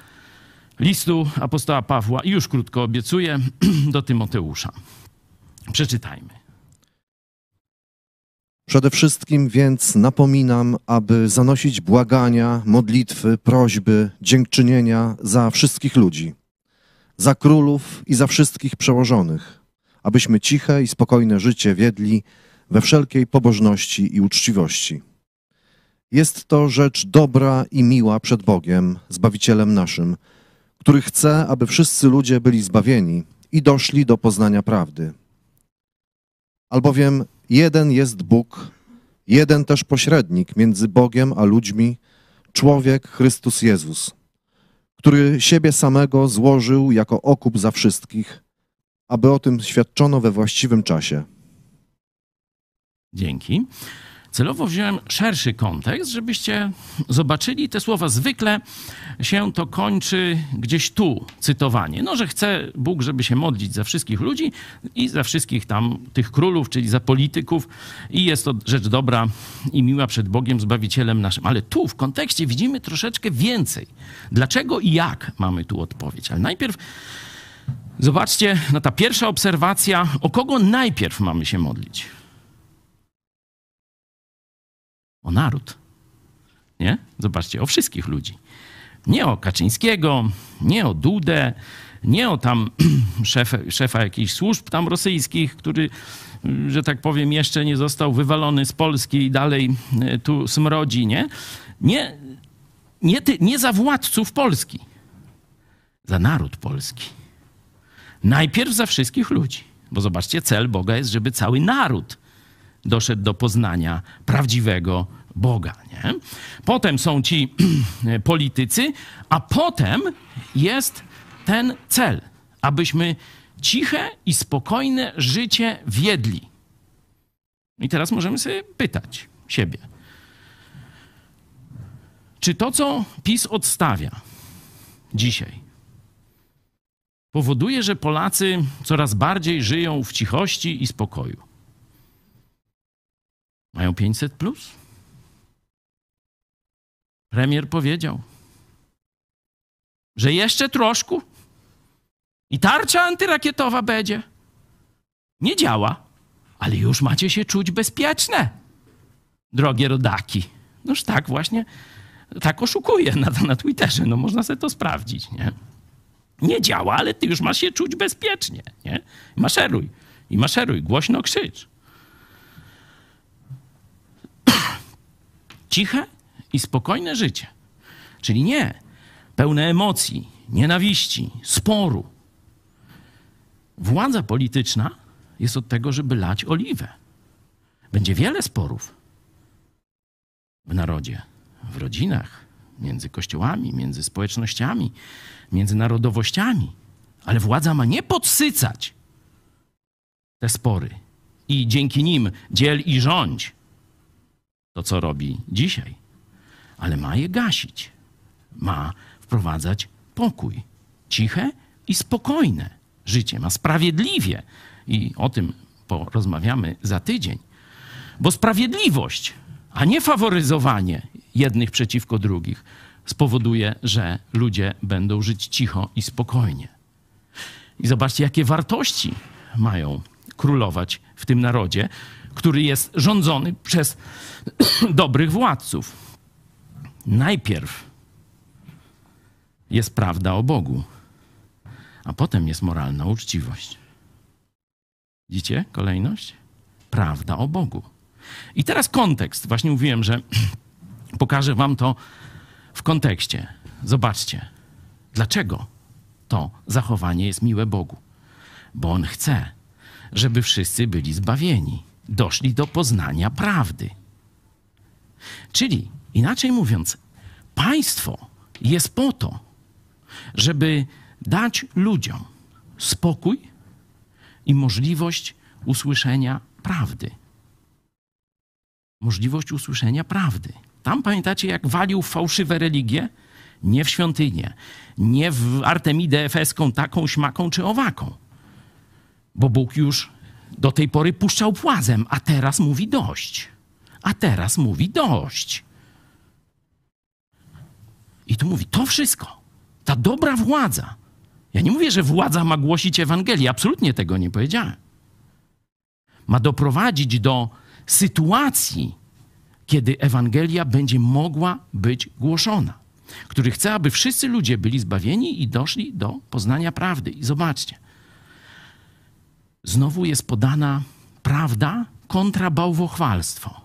listu apostoła Pawła, i już krótko obiecuję, do Tymoteusza. Przeczytajmy. Przede wszystkim więc napominam, aby zanosić błagania, modlitwy, prośby, dziękczynienia za wszystkich ludzi, za królów i za wszystkich przełożonych, abyśmy ciche i spokojne życie wiedli we wszelkiej pobożności i uczciwości. Jest to rzecz dobra i miła przed Bogiem, Zbawicielem naszym, który chce, aby wszyscy ludzie byli zbawieni i doszli do poznania prawdy. Albowiem jeden jest Bóg, jeden też pośrednik między Bogiem a ludźmi, człowiek Chrystus Jezus, który siebie samego złożył jako okup za wszystkich, aby o tym świadczono we właściwym czasie. Dzięki. Celowo wziąłem szerszy kontekst, żebyście zobaczyli te słowa. Zwykle się to kończy gdzieś tu, cytowanie. No, że chce Bóg, żeby się modlić za wszystkich ludzi i za wszystkich tam tych królów, czyli za polityków. I jest to rzecz dobra i miła przed Bogiem, Zbawicielem naszym. Ale tu w kontekście widzimy troszeczkę więcej. Dlaczego i jak mamy tu odpowiedź? Ale najpierw zobaczcie, no ta pierwsza obserwacja, o kogo najpierw mamy się modlić? O naród. Nie? Zobaczcie, o wszystkich ludzi. Nie o Kaczyńskiego, nie o Dudę, nie o tam szefa, szefa jakichś służb tam rosyjskich, który, że tak powiem, jeszcze nie został wywalony z Polski i dalej e, tu smrodzi, nie? Nie, nie, ty, nie za władców Polski, za naród polski. Najpierw za wszystkich ludzi. Bo zobaczcie, cel Boga jest, żeby cały naród doszedł do poznania prawdziwego Boga. Nie? Potem są ci politycy, a potem jest ten cel, abyśmy ciche i spokojne życie wiedli. I teraz możemy sobie pytać siebie, czy to, co PiS odstawia dzisiaj, powoduje, że Polacy coraz bardziej żyją w cichości i spokoju. Mają 500 plus. Premier powiedział, że jeszcze troszkę i tarcza antyrakietowa będzie. Nie działa, ale już macie się czuć bezpieczne, drogie rodaki. Noż tak właśnie, tak oszukuje na, na Twitterze, no można sobie to sprawdzić, nie? Nie działa, ale ty już masz się czuć bezpiecznie, nie? Maszeruj, i maszeruj, głośno krzycz. Ciche i spokojne życie. Czyli nie pełne emocji, nienawiści, sporu. Władza polityczna jest od tego, żeby lać oliwę. Będzie wiele sporów w narodzie, w rodzinach, między kościołami, między społecznościami, między narodowościami. Ale władza ma nie podsycać te spory i dzięki nim dziel i rządź. To, co robi dzisiaj, ale ma je gasić. Ma wprowadzać pokój, ciche i spokojne życie. Ma sprawiedliwie i o tym porozmawiamy za tydzień. Bo sprawiedliwość, a nie faworyzowanie jednych przeciwko drugich, spowoduje, że ludzie będą żyć cicho i spokojnie. I zobaczcie, jakie wartości mają królować w tym narodzie, który jest rządzony przez dobrych władców. Najpierw jest prawda o Bogu, a potem jest moralna uczciwość. Widzicie kolejność? Prawda o Bogu. I teraz kontekst. Właśnie mówiłem, że pokażę wam to w kontekście. Zobaczcie, dlaczego to zachowanie jest miłe Bogu. Bo On chce, żeby wszyscy byli zbawieni, doszli do poznania prawdy. Czyli, inaczej mówiąc, państwo jest po to, żeby dać ludziom spokój i możliwość usłyszenia prawdy. Możliwość usłyszenia prawdy. Tam pamiętacie, jak walił fałszywe religie? Nie w świątynię, nie w Artemidę Efeską, taką, śmaką czy owaką. Bo Bóg już do tej pory puszczał płazem, a teraz mówi dość. A teraz mówi dość. I tu mówi, to wszystko, ta dobra władza. Ja nie mówię, że władza ma głosić Ewangelię, absolutnie tego nie powiedziałem. Ma doprowadzić do sytuacji, kiedy Ewangelia będzie mogła być głoszona, który chce, aby wszyscy ludzie byli zbawieni i doszli do poznania prawdy. I zobaczcie, znowu jest podana prawda kontra bałwochwalstwo.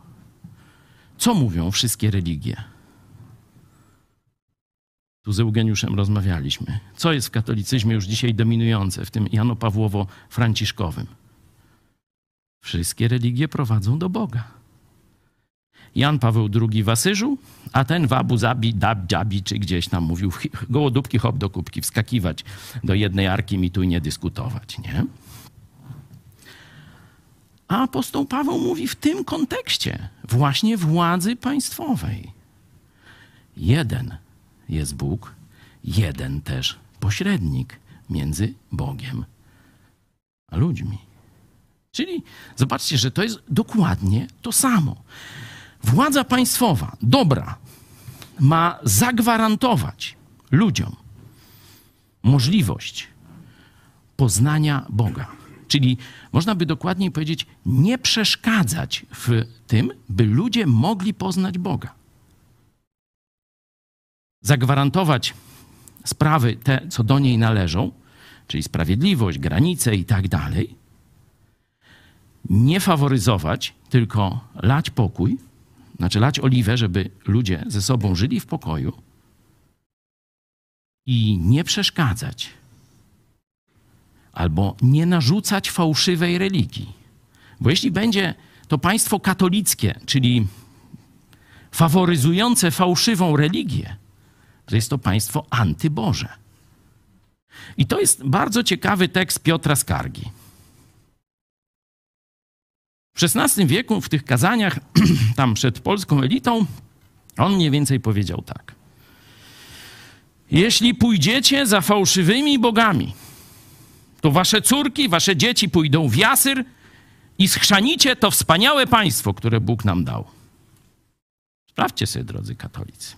Co mówią wszystkie religie? Tu z Eugeniuszem rozmawialiśmy. Co jest w katolicyzmie już dzisiaj dominujące, w tym Jano-Pawłowo-Franciszkowym? Wszystkie religie prowadzą do Boga. Jan Paweł II w Asyżu, a ten w Abu Zabi, Dab, Dzabi, czy gdzieś tam mówił, gołodupki, hop do kubki, wskakiwać do jednej arki mi tu nie dyskutować, nie? A apostoł Paweł mówi w tym kontekście właśnie władzy państwowej. Jeden jest Bóg, jeden też pośrednik między Bogiem a ludźmi. Czyli zobaczcie, że to jest dokładnie to samo. Władza państwowa, dobra, ma zagwarantować ludziom możliwość poznania Boga. Czyli można by dokładniej powiedzieć, nie przeszkadzać w tym, by ludzie mogli poznać Boga. Zagwarantować sprawy te, co do niej należą, czyli sprawiedliwość, granice i tak dalej. Nie faworyzować, tylko lać pokój, znaczy lać oliwę, żeby ludzie ze sobą żyli w pokoju i nie przeszkadzać albo nie narzucać fałszywej religii. Bo jeśli będzie to państwo katolickie, czyli faworyzujące fałszywą religię, to jest to państwo antyboże. I to jest bardzo ciekawy tekst Piotra Skargi. W XVI wieku, w tych kazaniach, tam przed polską elitą, on mniej więcej powiedział tak. Jeśli pójdziecie za fałszywymi bogami, To wasze córki, wasze dzieci pójdą w jasyr i schrzanicie to wspaniałe państwo, które Bóg nam dał. Sprawdźcie sobie, drodzy katolicy.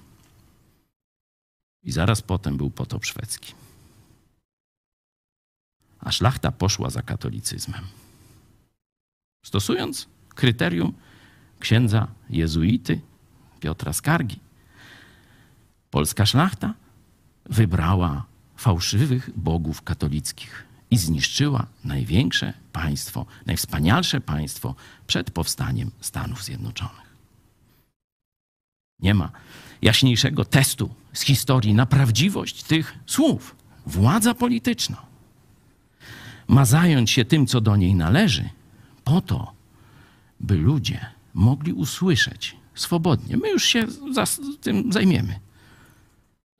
I zaraz potem był potop szwedzki. A szlachta poszła za katolicyzmem. Stosując kryterium księdza jezuity Piotra Skargi, polska szlachta wybrała fałszywych bogów katolickich i zniszczyła największe państwo, najwspanialsze państwo przed powstaniem Stanów Zjednoczonych. Nie ma jaśniejszego testu z historii na prawdziwość tych słów. Władza polityczna ma zająć się tym, co do niej należy, po to, by ludzie mogli usłyszeć swobodnie. My już się tym zajmiemy,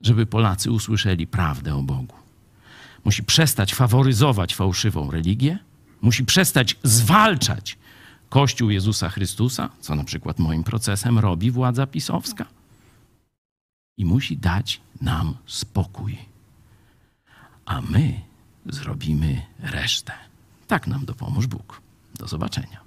żeby Polacy usłyszeli prawdę o Bogu. Musi przestać faworyzować fałszywą religię, musi przestać zwalczać Kościół Jezusa Chrystusa, co na przykład moim procesem robi władza pisowska, i musi dać nam spokój. A my zrobimy resztę. Tak nam dopomóż Bóg. Do zobaczenia.